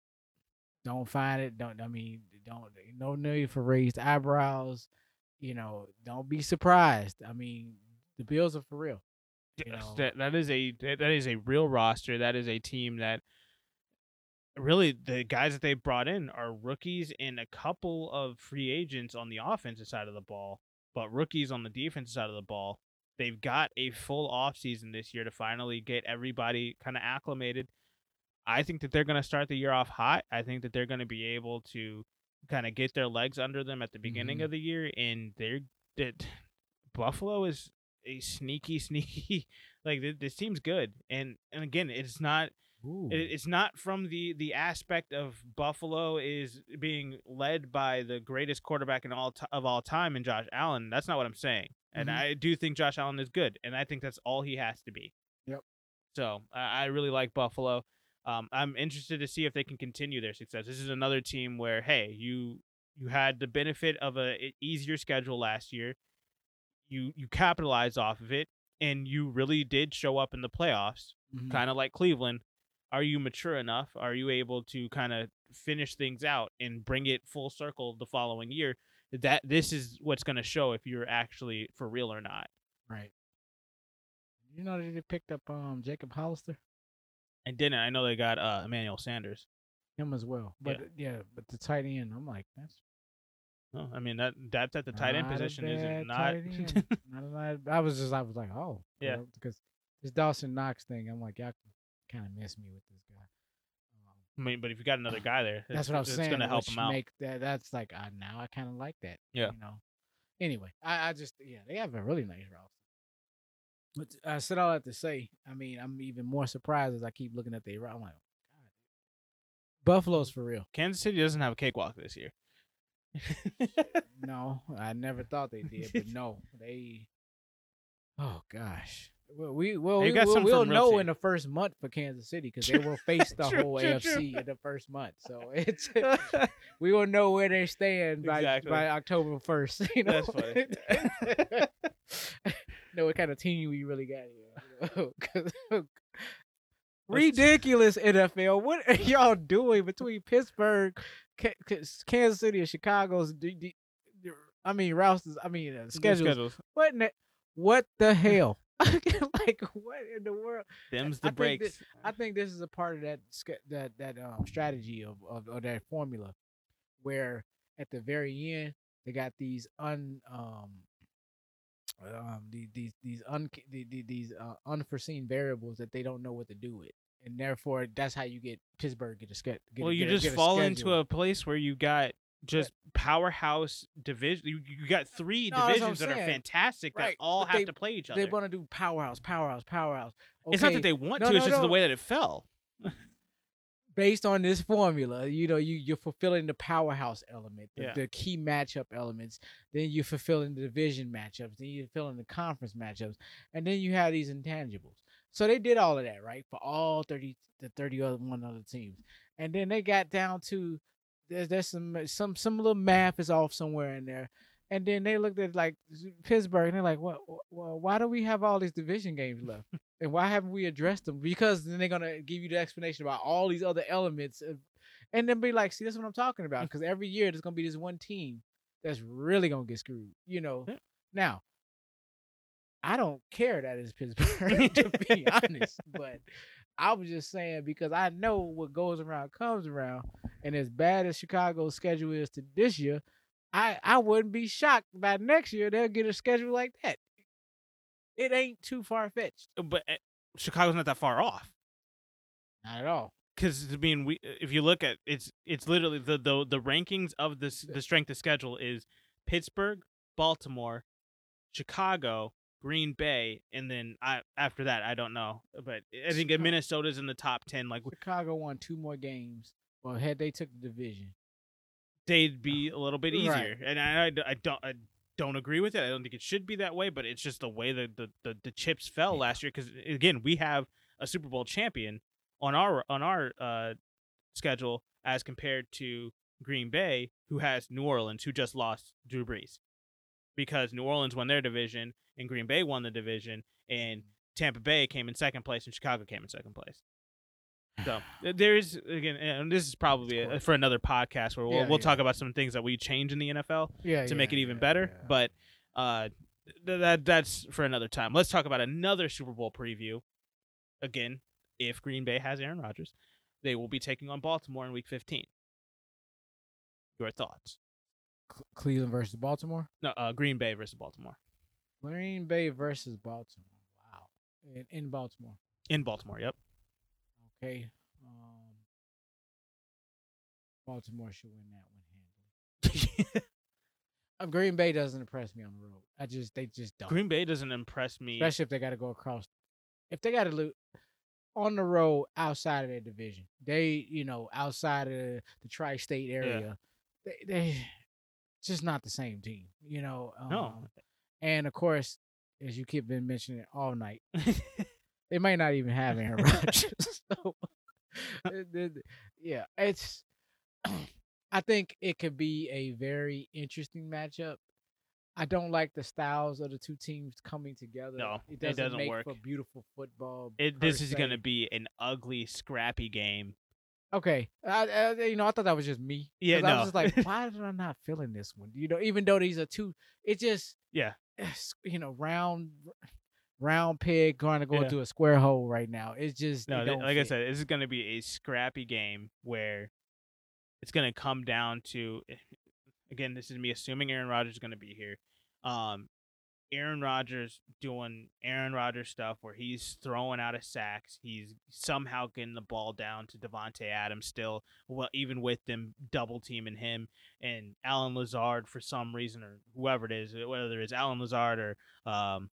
Speaker 2: Don't find it. Don't. I mean, don't. No need for raised eyebrows. You know, don't be surprised. I mean, the Bills are for real. You
Speaker 1: Yes,
Speaker 2: know.
Speaker 1: that that is a that is a real roster. That is a team that really the guys that they brought in are rookies and a couple of free agents on the offensive side of the ball, but rookies on the defensive side of the ball. They've got a full offseason this year to finally get everybody kind of acclimated. I think that they're going to start the year off hot. I think that they're going to be able to kind of get their legs under them at the beginning
Speaker 2: Mhm.
Speaker 1: of the year and they're that Buffalo is a sneaky sneaky like th- this team's good and and again it's not it, it's not from the the aspect of Buffalo is being led by the greatest quarterback in all ti of all time in Josh Allen. That's not what I'm saying. And
Speaker 2: Mhm.
Speaker 1: I do think Josh Allen is good, and I think that's all he has to be.
Speaker 2: Yep.
Speaker 1: So I I really like Buffalo. Um, I'm interested to see if they can continue their success. This is another team where, hey, you you had the benefit of a easier schedule last year. You you capitalized off of it, and you really did show up in the playoffs,
Speaker 2: Mhm.
Speaker 1: kind of like Cleveland. Are you mature enough? Are you able to kind of finish things out and bring it full circle the following year? That this is what's going to show if you're actually for real or not.
Speaker 2: Right. You know they picked up um Jacob Hollister,
Speaker 1: I didn't. I know they got uh, Emmanuel Sanders.
Speaker 2: him as well. But yeah, but the tight end, I'm like that's
Speaker 1: No, I mean that that's at the tight end
Speaker 2: not
Speaker 1: position isn't not.
Speaker 2: Not I was just I was like oh
Speaker 1: Yeah.
Speaker 2: because this Dawson Knox thing, I'm like y'all kind of miss me with this guy. Um,
Speaker 1: I mean, but if you got another guy there,
Speaker 2: That's what I was
Speaker 1: it's
Speaker 2: saying.
Speaker 1: gonna help him out.
Speaker 2: Make that that's like I now I kind of like that.
Speaker 1: Yeah.
Speaker 2: You know. Anyway, I, I just yeah they have a really nice roster. But I said all that to say, I mean I'm even more surprised as I keep looking at the I'm like, God, Buffalo's for real.
Speaker 1: Kansas City doesn't have a cakewalk this year.
Speaker 2: No, I never thought they did, but no, they. Oh gosh. Well, we well
Speaker 1: They
Speaker 2: we,
Speaker 1: got
Speaker 2: will
Speaker 1: some
Speaker 2: we'll know in the first month for Kansas City because they will face the
Speaker 1: True,
Speaker 2: whole
Speaker 1: true,
Speaker 2: AFC
Speaker 1: true.
Speaker 2: in the first month. So it's we will know where they stand by
Speaker 1: Exactly.
Speaker 2: by October first. You know,
Speaker 1: That's funny.
Speaker 2: know what kind of team we really got here. you know? Ridiculous NFL. What are y'all doing between Pittsburgh, Kansas City, and Chicago's? d- d- I mean, Rouse's. I mean, uh,
Speaker 1: Their
Speaker 2: schedules. What? The, what the hell? like what in the world?
Speaker 1: Them's
Speaker 2: I
Speaker 1: the
Speaker 2: think
Speaker 1: breaks.
Speaker 2: I think this is a part of that that that um strategy of, of of that formula, where at the very end they got these un um um these these these un the- the- these uh, unforeseen variables that they don't know what to do with, and therefore that's how you get Pittsburgh get a get
Speaker 1: well, you
Speaker 2: get
Speaker 1: just
Speaker 2: get
Speaker 1: fall into a place where you got just powerhouse division. You, you got three
Speaker 2: No, that's what I'm
Speaker 1: divisions that are fantastic
Speaker 2: Right,
Speaker 1: that all
Speaker 2: but
Speaker 1: have
Speaker 2: they-
Speaker 1: to play each other.
Speaker 2: They want to do powerhouse, powerhouse, powerhouse.
Speaker 1: It's not that they want
Speaker 2: No,
Speaker 1: to; it's
Speaker 2: no,
Speaker 1: just the way that it fell.
Speaker 2: based on this formula, you know, you you're fulfilling the powerhouse element, the,
Speaker 1: Yeah.
Speaker 2: the key matchup elements. Then you're fulfilling the division matchups. Then you're fulfilling the conference matchups, and then you have these intangibles. So they did all of that, right, for all thirty the thirty other one other teams, and then they got down to there's there's some uh, some some little math is off somewhere in there. And then they looked at like Pittsburgh, and they're like, "What? Well, why do we have all these division games left?" And why haven't we addressed them? Because then they're gonna give you the explanation about all these other elements, of, and then be like, "See, that's what I'm talking about." Because every year there's gonna be this one team that's really gonna get screwed. You know.
Speaker 1: Yeah.
Speaker 2: Now, I don't care that it's Pittsburgh to be honest, but I was just saying because I know what goes around comes around, and as bad as Chicago's schedule is to this year, I I wouldn't be shocked by next year they'll get a schedule like that. It ain't too far fetched.
Speaker 1: But uh, Chicago's not that far off.
Speaker 2: Not at all.
Speaker 1: because I mean, we if you look at it's it's literally the the the rankings of this the strength of schedule is Pittsburgh, Baltimore, Chicago, Green Bay, and then I after that I don't know, but I think
Speaker 2: Chicago-
Speaker 1: Minnesota's in the top ten. Like
Speaker 2: Chicago won two more games. Well, had they took the division,
Speaker 1: they'd be a little bit
Speaker 2: Right.
Speaker 1: easier, and I, I, I don't I don't agree with it. I don't think it should be that way, but it's just the way that the the, the chips fell last year. Because again, we have a Super Bowl champion on our on our uh, schedule as compared to Green Bay, who has New Orleans, who just lost Drew Brees, because New Orleans won their division and Green Bay won the division, and Tampa Bay came in second place and Chicago came in second place. So there is again, and this is probably a, for another podcast where we'll
Speaker 2: Yeah,
Speaker 1: we'll
Speaker 2: yeah.
Speaker 1: talk about some things that we change in the NFL
Speaker 2: yeah,
Speaker 1: to make it even
Speaker 2: yeah,
Speaker 1: better.
Speaker 2: yeah.
Speaker 1: But uh, th- that that's for another time. Let's talk about another Super Bowl preview. Again, if Green Bay has Aaron Rodgers, they will be taking on Baltimore in Week 15. Your thoughts?
Speaker 2: Cleveland versus Baltimore.
Speaker 1: No, uh, Green Bay versus Baltimore
Speaker 2: Green Bay versus Baltimore. Wow, in, in Baltimore.
Speaker 1: in Baltimore. Yep.
Speaker 2: Okay. Um, Baltimore should win that one handily. Uh, Green Bay doesn't impress me on the road. I just they just don't.
Speaker 1: Green Bay doesn't impress me.
Speaker 2: Especially if they got to go across. If they got to lose on the road outside of their division, they you know outside of the, the tri-state area, they they just not the same team. You know. Um,
Speaker 1: No.
Speaker 2: And of course, as you keep been mentioning all night, they might not even have Aaron Rodgers. so eh, It- it- yeah, it's. I think it could be a very interesting matchup. I don't like the styles of the two teams coming together.
Speaker 1: No,
Speaker 2: it
Speaker 1: it
Speaker 2: doesn't,
Speaker 1: doesn't
Speaker 2: make
Speaker 1: work.
Speaker 2: for beautiful football.
Speaker 1: It, this is going to be an ugly, scrappy game.
Speaker 2: Okay, I, I, you know, I thought that was just me.
Speaker 1: Yeah,
Speaker 2: 'Cause I was just like, why did I not feeling this one? You know, even though these are two, it just,
Speaker 1: Yeah.
Speaker 2: you know, round, round pig going to go
Speaker 1: Yeah.
Speaker 2: into a square hole right now. It's just,
Speaker 1: No,
Speaker 2: it
Speaker 1: th-
Speaker 2: don't
Speaker 1: like I said, this is going to be a scrappy game where it's going to come down to. Again, this is me assuming Aaron Rodgers is going to be here. Um, Aaron Rodgers doing Aaron Rodgers stuff where he's throwing out of sacks. He's somehow getting the ball down to Davante Adams still, well, even with them double teaming him and Allen Lazard for some reason or whoever it is, whether it's Allen Lazard or um,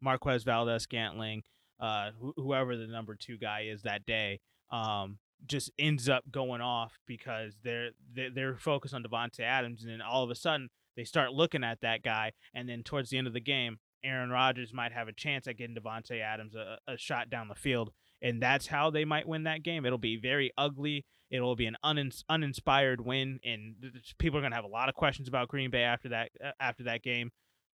Speaker 1: Marquez Valdes-Scantling, uh, wh- whoever the number two guy is that day, um, just ends up going off because they're they're, they're focused on Davante Adams, and then all of a sudden they start looking at that guy, and then towards the end of the game, Aaron Rodgers might have a chance at getting Davante Adams a, a shot down the field, and that's how they might win that game. It'll be very ugly. It'll be an unins- uninspired win, and people are gonna have a lot of questions about Green Bay after that uh, after that game.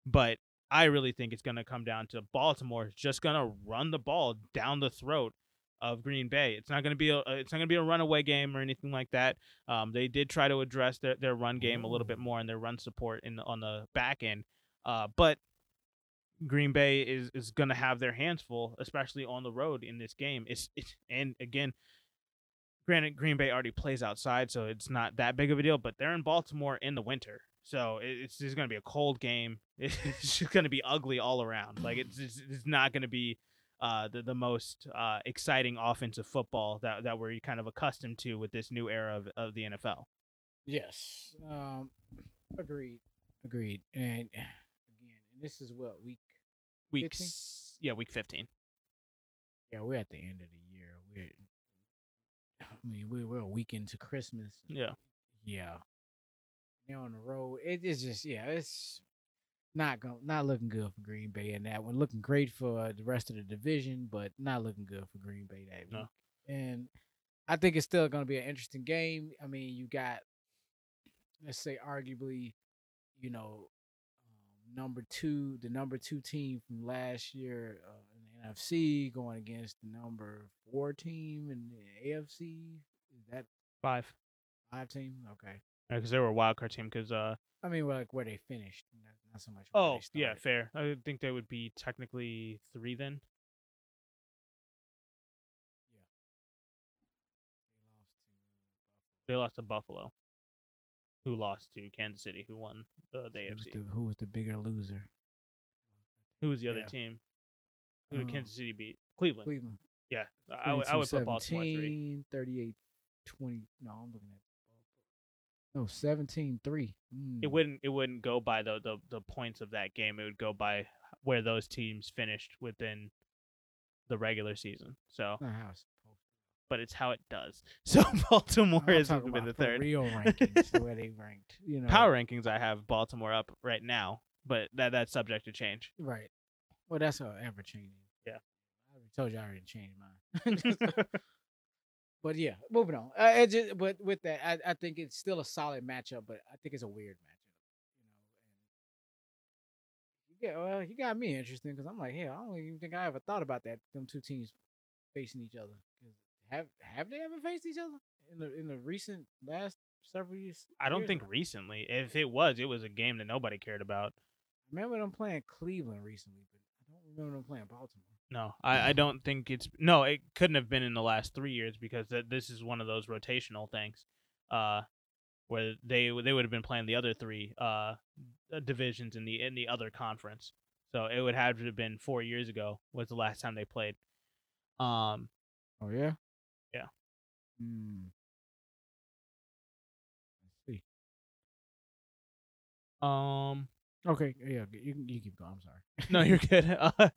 Speaker 1: But I really think it's gonna come down to Baltimore just gonna run the ball down the throat of Green Bay. It's not gonna be a it's not gonna be a runaway game or anything like that. Um, they did try to address their, their run game a little bit more and their run support in on the back end, uh, but Green Bay is is going to have their hands full, especially on the road in this game. It's, it's and again, granted, Green Bay already plays outside, so it's not that big of a deal. But they're in Baltimore in the winter, so it- it's just going to be a cold game. It's just going to be ugly all around. Like it's it's, it's not going to be uh, the the most uh, exciting offensive football that that we're kind of accustomed to with this new era of, of the NFL.
Speaker 2: Yes. Um, agreed. Agreed. And again, and this is what week.
Speaker 1: Week
Speaker 2: 15?
Speaker 1: yeah, week fifteen.
Speaker 2: Yeah, we're at the end of the year. We're. I mean, we're we're a week into Christmas.
Speaker 1: Yeah.
Speaker 2: Yeah. Now on the road, it is just yeah, it's not going not looking good for Green Bay in that one. Looking great for the rest of the division, but not looking good for Green Bay that
Speaker 1: No.
Speaker 2: week. And I think it's still going to be an interesting game. I mean, you got let's say arguably, you know, um, number two, the number two team from last year uh, in the NFC going against the number four team in the AFC. Is that
Speaker 1: Five.
Speaker 2: five team? Okay.
Speaker 1: Because they were a wild card team. Because uh,
Speaker 2: I mean, like where they finished, not, not so much.
Speaker 1: Oh, yeah, fair. I think they would be technically three then.
Speaker 2: They lost
Speaker 1: They lost
Speaker 2: to
Speaker 1: Buffalo, who lost to Kansas City, who won the
Speaker 2: was
Speaker 1: AFC.
Speaker 2: the, who was the bigger loser?
Speaker 1: Who was the other
Speaker 2: yeah.
Speaker 1: team? Who did
Speaker 2: Um,
Speaker 1: Kansas City beat? Cleveland.
Speaker 2: Cleveland.
Speaker 1: Yeah, I would, I would put Baltimore three.
Speaker 2: 38, 20. No, I'm looking at. No, 17 3.
Speaker 1: It hmm. wouldn't it wouldn't go by the, the the points of that game. It would go by where those teams finished within the regular season. So,
Speaker 2: Not how it's supposed
Speaker 1: but it's how it does. So Baltimore
Speaker 2: to. I'm
Speaker 1: has
Speaker 2: talking
Speaker 1: been the third.
Speaker 2: Real rankings, where they ranked. You know,
Speaker 1: Power rankings, I have Baltimore up right now, but that that's subject to change.
Speaker 2: Right. Well, that's ever changing.
Speaker 1: Yeah.
Speaker 2: I told you I already changed mine. but yeah, moving on. Uh, it just, but with that, I, I think it's still a solid matchup, but I think it's a weird matchup. You know, and get well, you got me interested because I'm like, hell, I don't even think I ever thought about that. Them two teams facing each other. Have have they ever faced each other in the in the recent last several years?
Speaker 1: I don't
Speaker 2: years?
Speaker 1: think recently. If it was, it was a game that nobody cared about.
Speaker 2: I remember them playing Cleveland recently, but I don't remember them playing Baltimore.
Speaker 1: No, I, I don't think it's no. It couldn't have been in the last three years because th- this is one of those rotational things, uh, where they they would have been playing the other three uh divisions in the in the other conference. So it would have to have been four years ago was the last time they played. Um,
Speaker 2: Oh yeah.
Speaker 1: Yeah.
Speaker 2: Hmm. Let's see.
Speaker 1: um,
Speaker 2: Okay. Yeah. You you keep going. I'm sorry.
Speaker 1: no, you're good. Uh,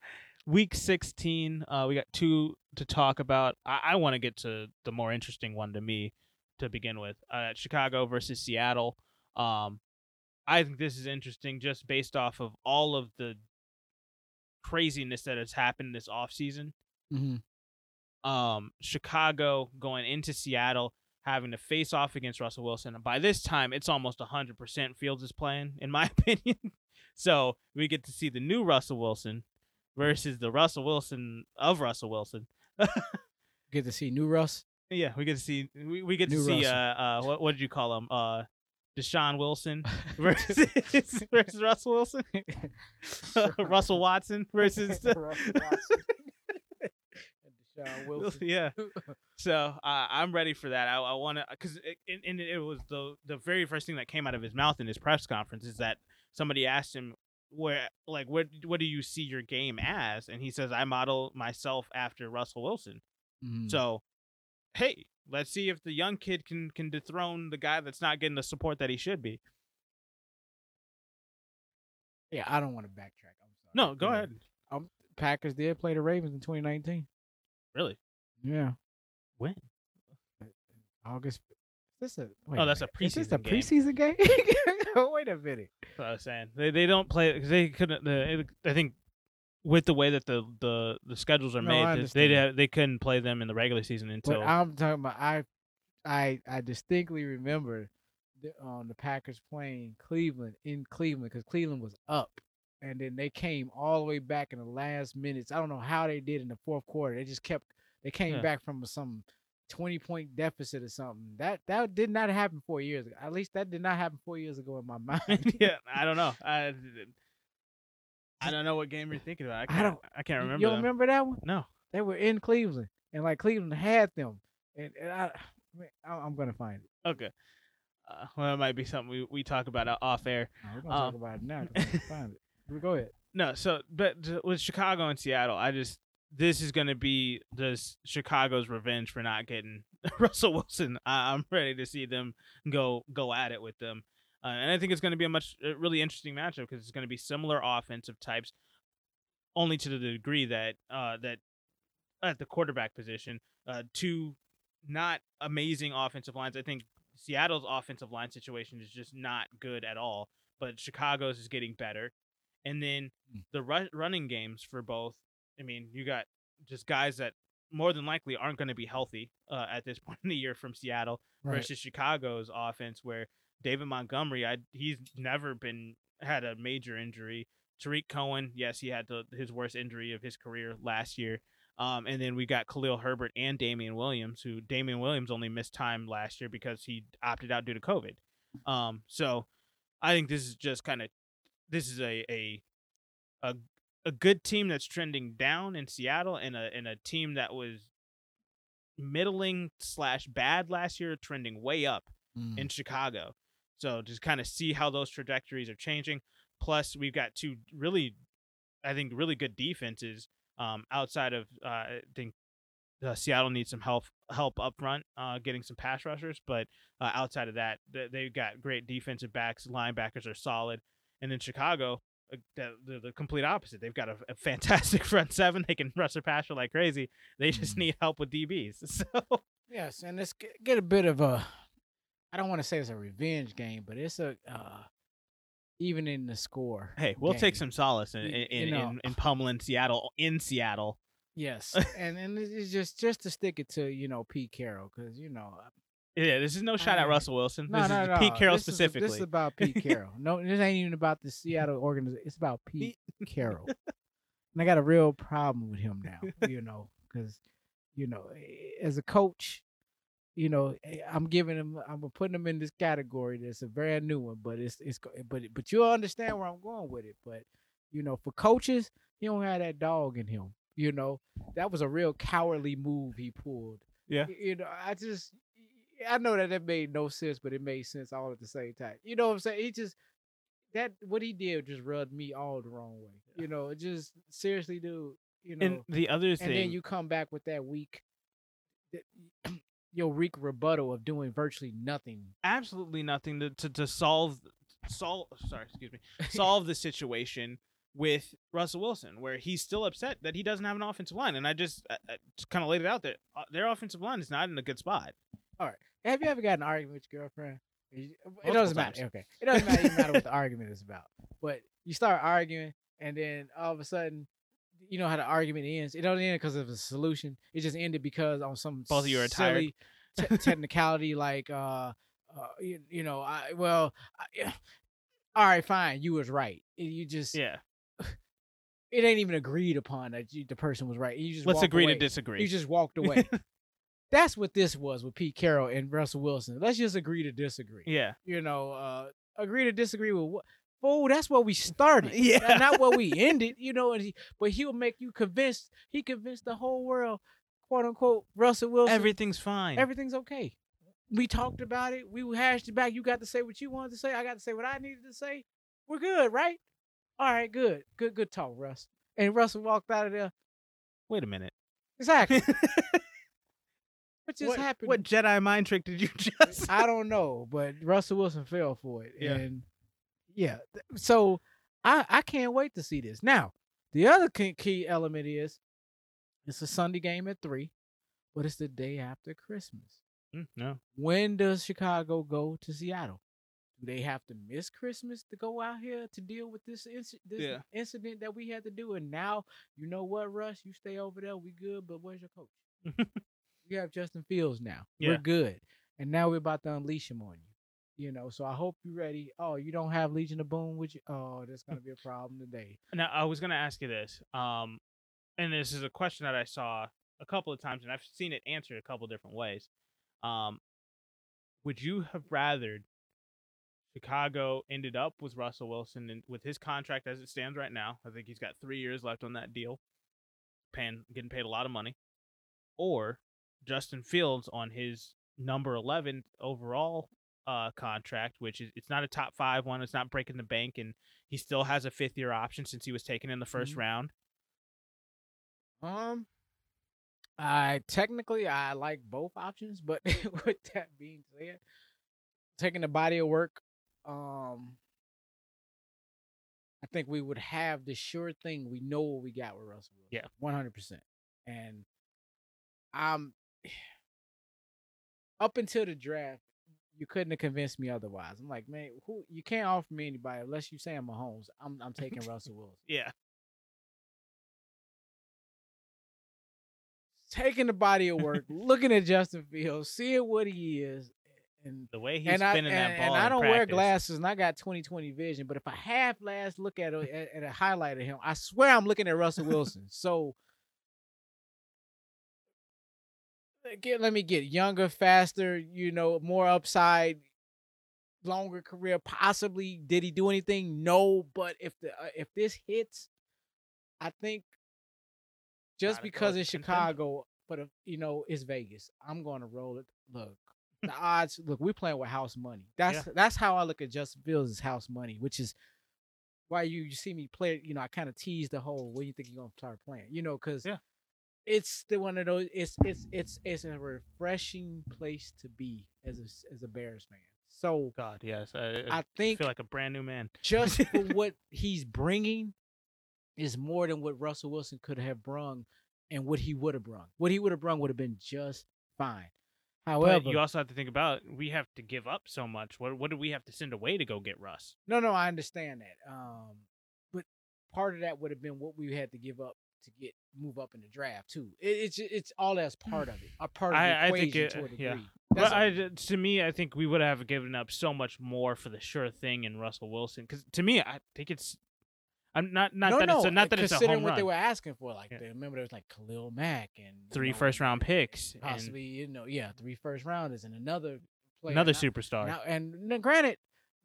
Speaker 1: week 16, uh, we got two to talk about. I, I want to get to the more interesting one to me to begin with. Uh, Chicago versus Seattle. Um, I think this is interesting just based off of all of the craziness that has happened this offseason.
Speaker 2: Mm-hmm.
Speaker 1: um, Chicago going into Seattle, having to face off against Russell Wilson. And by this time, it's almost 100% Fields is playing, in my opinion. so we get to see the new Russell Wilson versus the Russell Wilson of Russell Wilson.
Speaker 2: Get to see new Russ.
Speaker 1: yeah, we get to see we, we get to see uh
Speaker 2: Russell.
Speaker 1: uh what what did you call him uh Deshaun Wilson versus versus Russell Wilson Russell Watson versus
Speaker 2: Russell Watson. Deshaun Wilson.
Speaker 1: yeah. So uh, I'm ready for that. I, I want to because it, and- and it was the the very first thing that came out of his mouth in his press conference is that somebody asked him where like what what do you see your game as and he says I model myself after Russell Wilson.
Speaker 2: Mhm.
Speaker 1: So hey, let's see if the young kid can can dethrone the guy that's not getting the support that he should be.
Speaker 2: yeah, I don't want to backtrack. I'm sorry.
Speaker 1: No, go
Speaker 2: Yeah.
Speaker 1: ahead.
Speaker 2: Packers did play the Ravens in 2019.
Speaker 1: Really?
Speaker 2: Yeah,
Speaker 1: When?
Speaker 2: August. Is this a
Speaker 1: Oh, that's a
Speaker 2: minute. Is this a
Speaker 1: preseason game.
Speaker 2: preseason game? wait a minute.
Speaker 1: That's what I was saying. They they don't play because they couldn't. The, I think with the way that the the, the schedules are
Speaker 2: No,
Speaker 1: made, they they couldn't play them in the regular season until
Speaker 2: But I'm talking about I, I I distinctly remember the, um, the Packers playing Cleveland in Cleveland because Cleveland was up, and then they came all the way back in the last minutes. I don't know how they did in the fourth quarter. They just kept they came
Speaker 1: Yeah.
Speaker 2: back from some twenty point deficit or something. That that did not happen four years ago. At least that did not happen four years ago in my mind.
Speaker 1: yeah, I don't know. I I don't know what game you're thinking about. I
Speaker 2: I
Speaker 1: can't,
Speaker 2: don't-
Speaker 1: I can't remember.
Speaker 2: You don't remember that one?
Speaker 1: No.
Speaker 2: They were in Cleveland, and like Cleveland had them, and, and I, I- I'm gonna find it.
Speaker 1: Okay. Uh, well, it might be something we, we talk about uh, off air.
Speaker 2: No, we're gonna talk
Speaker 1: Um,
Speaker 2: about it now. I find it. Go ahead.
Speaker 1: No, so but with Chicago and Seattle, I just this is going to be this Chicago's revenge for not getting Russell Wilson. I, I'm ready to see them go go at it with them, uh, and I think it's going to be a much a really interesting matchup because it's going to be similar offensive types, only to the degree that uh, that at the quarterback position, uh, two not amazing offensive lines. I think Seattle's offensive line situation is just not good at all, but Chicago's is getting better. And then
Speaker 2: Mm.
Speaker 1: the ru- running games for both. I mean, you got just guys that more than likely aren't going to be healthy uh, at this point in the year from Seattle versus Chicago's offense, where David Montgomery, I he's never been had a major injury. Tarik Cohen, yes, he had the, his worst injury of his career last year. Um, and then we got Khalil Herbert and Damien Williams, who Damien Williams only missed time last year because he opted out due to COVID. Um, so I think this is just kind of this is a a a a good team that's trending down in Seattle, and a and a team that was middling slash bad last year, trending way up
Speaker 2: Mm.
Speaker 1: in Chicago. So just kind of see how those trajectories are changing. Plus, we've got two really, I think, really good defenses. Um, outside of, uh, I think uh, Seattle needs some help help up front, uh, getting some pass rushers. But uh, outside of that, th- they've got great defensive backs. Linebackers are solid, and then Chicago. Uh, The, the, the complete opposite. They've got a, a fantastic front seven. They can rush the passer like crazy. They just
Speaker 2: Mhm.
Speaker 1: need help with DBs. So
Speaker 2: Yes, and let's get, get a bit of a. I don't want to say it's a revenge game, but it's a uh, even in the score.
Speaker 1: Hey, we'll take some solace in
Speaker 2: Y-
Speaker 1: in,
Speaker 2: you
Speaker 1: in,
Speaker 2: know.
Speaker 1: in, in pummeling Seattle in Seattle.
Speaker 2: Yes, and and it's just just to stick it to you know Pete Carroll because you know
Speaker 1: Yeah, this is no shot at Russell Wilson.
Speaker 2: no
Speaker 1: this
Speaker 2: no
Speaker 1: is
Speaker 2: no
Speaker 1: Pete Carroll
Speaker 2: this is-
Speaker 1: specifically.
Speaker 2: this is about Pete Carroll. No, this ain't even about the Seattle organization. It's about Pete Carroll, and I got a real problem with him now. You know, because you know eh, as a coach. You know, eh, I'm giving him, I'm putting him in this category. That's a brand new one, but it's, it's, go- but, but you'll understand where I'm going with it. But, you know, for coaches, he don't have that dog in him. You know, that was a real cowardly move he pulled.
Speaker 1: Yeah.
Speaker 2: You know, I just, I know that that made no sense, but it made sense all at the same time. You know what I'm saying? He just, that, what he did just rubbed me all the wrong way. You know, it just, seriously, dude, you know.
Speaker 1: and the other thing,
Speaker 2: and then you come back with that weak, your weak rebuttal of doing virtually nothing.
Speaker 1: absolutely nothing to, to, to solve solve sorry, excuse me, solve the situation with Russell Wilson, where he's still upset that he doesn't have an offensive line. And I just, I, I just kind of laid it out there. Uh, their offensive line is not in a good spot.
Speaker 2: Have you ever got in an argument with your girlfriend? It
Speaker 1: Multiple
Speaker 2: doesn't
Speaker 1: times.
Speaker 2: matter. Okay, it doesn't matter, matter what the argument is about. But you start arguing, and then all of a sudden, you know how the argument ends. It don't end because of a solution. It just ended because on some
Speaker 1: Both of you are tired.
Speaker 2: silly technicality, like uh, uh you, you know, I well, I, yeah. all right, fine, you was right. You just
Speaker 1: Yeah.
Speaker 2: it ain't even agreed upon that you, the person was right. You just
Speaker 1: Let's agree
Speaker 2: away.
Speaker 1: to disagree.
Speaker 2: You just walked away. That's what this was with Pete Carroll and Russell Wilson. Let's just agree to disagree.
Speaker 1: yeah.
Speaker 2: You know, uh agree to disagree with what fool, that's where we started.
Speaker 1: Yeah.
Speaker 2: Not- Not where we ended, you know, and he, but he'll make you convinced he convinced the whole world, quote unquote, Russell Wilson.
Speaker 1: Everything's fine.
Speaker 2: everything's okay. We talked about it. We hashed it back. You got to say what you wanted to say. I got to say what I needed to say. We're good, right? All right, good. Good, good talk, Russ. And Russell walked out of there.
Speaker 1: Wait a minute.
Speaker 2: Exactly. what just
Speaker 1: what,
Speaker 2: happened?
Speaker 1: What Jedi mind trick did you just?
Speaker 2: I don't know, but Russell Wilson fell for it.
Speaker 1: Yeah.
Speaker 2: And yeah. So I I can't wait to see this. Now, the other key, key element is it's a Sunday game at 3, but it's the day after Christmas.
Speaker 1: Mm, no.
Speaker 2: When does Chicago go to Seattle? Do they have to miss Christmas to go out here to deal with this inci- this
Speaker 1: Yeah.
Speaker 2: incident that we had to do? And now, you know what, Russ? You stay over there. We good, but where's your coach? we have Justin Fields now.
Speaker 1: Yeah.
Speaker 2: We're good. And now we're about to unleash him on you. You know, so I hope you're ready. Oh, you don't have Legion of Boom with you? Oh, that's gonna be a problem today.
Speaker 1: Now I was gonna ask you this, um, and this is a question that I saw a couple of times, and I've seen it answered a couple of different ways. Um, would you have rathered Chicago ended up with Russell Wilson and with his contract as it stands right now? I think he's got three years left on that deal, paying getting paid a lot of money, or Justin Fields on his number eleven overall uh contract, which is it's not a top five one, it's not breaking the bank, and he still has a fifth year option since he was taken in the 1st
Speaker 2: Mhm.
Speaker 1: round.
Speaker 2: Um, I technically I like both options, but with that being said, taking the body of work, um, I think we would have the sure thing. We know what we got with Russell. Wilson.
Speaker 1: Yeah.
Speaker 2: one hundred percent. And I'm up until the draft, you couldn't have convinced me otherwise. I'm like, man, who you can't offer me anybody unless you say I'm Mahomes. I'm I'm taking Russell Wilson.
Speaker 1: Yeah,
Speaker 2: taking the body of work, looking at Justin Fields, seeing what he is, and
Speaker 1: the way he's
Speaker 2: and I
Speaker 1: spinning
Speaker 2: and,
Speaker 1: that ball.
Speaker 2: and I don't wear glasses, and I got 20/20 vision. But if I half last look at, a, at at a highlight of him, I swear I'm looking at Russell Wilson. so. Get, let me get younger, faster, you know, more upside, longer career. Possibly, did he do anything? No, but if the uh, if this hits, I think just
Speaker 1: Gotta
Speaker 2: because it's. Chicago, but if, you know it's Vegas, I'm going to roll it. Look, the odds. Look, we're playing with house money. That's that's how I look at Justin Fields as house money, which is why you, you see me play. You know, I kind of tease the whole when you think you're gonna start playing. You know, because
Speaker 1: Yeah.
Speaker 2: It's the one of those. It's it's it's it's a refreshing place to be as a as a Bears fan. So
Speaker 1: God, yes, I, I
Speaker 2: I think
Speaker 1: feel like a brand new man.
Speaker 2: just for what he's bringing is more than what Russell Wilson could have brung and what he would have brung. What he would have brung would have been just fine. However,
Speaker 1: But you also have to think about we have to give up so much. What what do we have to send away to go get Russ?
Speaker 2: no, no, I understand that. Um, but part of that would have been what we had to give up to get move up in the draft too. It, it's it's all that's part of it, a part of the
Speaker 1: I- I think
Speaker 2: equation
Speaker 1: it-
Speaker 2: to a degree.
Speaker 1: yeah.
Speaker 2: That's
Speaker 1: Well,
Speaker 2: a-
Speaker 1: I, to me, I think we would have given up so much more for the sure thing in Russell Wilson. Because to me, I think it's. I'm not not
Speaker 2: no,
Speaker 1: that
Speaker 2: no,
Speaker 1: it's a, not that it's a home
Speaker 2: what
Speaker 1: run.
Speaker 2: they were asking for. Like,
Speaker 1: Yeah.
Speaker 2: they, remember there was like Khalil Mack and
Speaker 1: Three
Speaker 2: know,
Speaker 1: first round picks and
Speaker 2: possibly you know, yeah, three first rounders and another player.
Speaker 1: another
Speaker 2: Now-
Speaker 1: superstar.
Speaker 2: Now, and n- granted,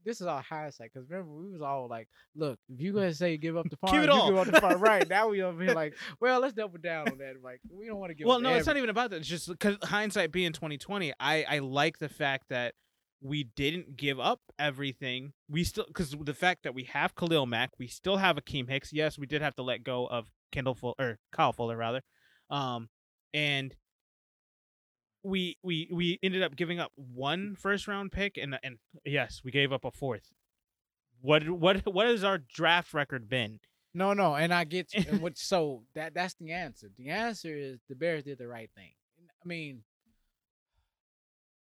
Speaker 2: this is all hindsight because remember we was all like, "Look, if you guys say give up the farm,
Speaker 1: it
Speaker 2: you
Speaker 1: all."
Speaker 2: give up the farm." right now we over here like, "Well, let's double down on that." Like, we don't want to give. Up.
Speaker 1: Well, no, it's not even about that. It's just because hindsight being 2020, I I like the fact that we didn't give up everything. We still because the fact that we have Khalil Mack, we still have Akiem Hicks. Yes, we did have to let go of Kendall Fuller or Kyle Fuller rather, um, and we we we ended up giving up one first round pick and and yes, we gave up a fourth. What what what has our draft record been?
Speaker 2: No, no, and I get you. and what, so that that's the answer. The answer is the Bears did the right thing. I mean,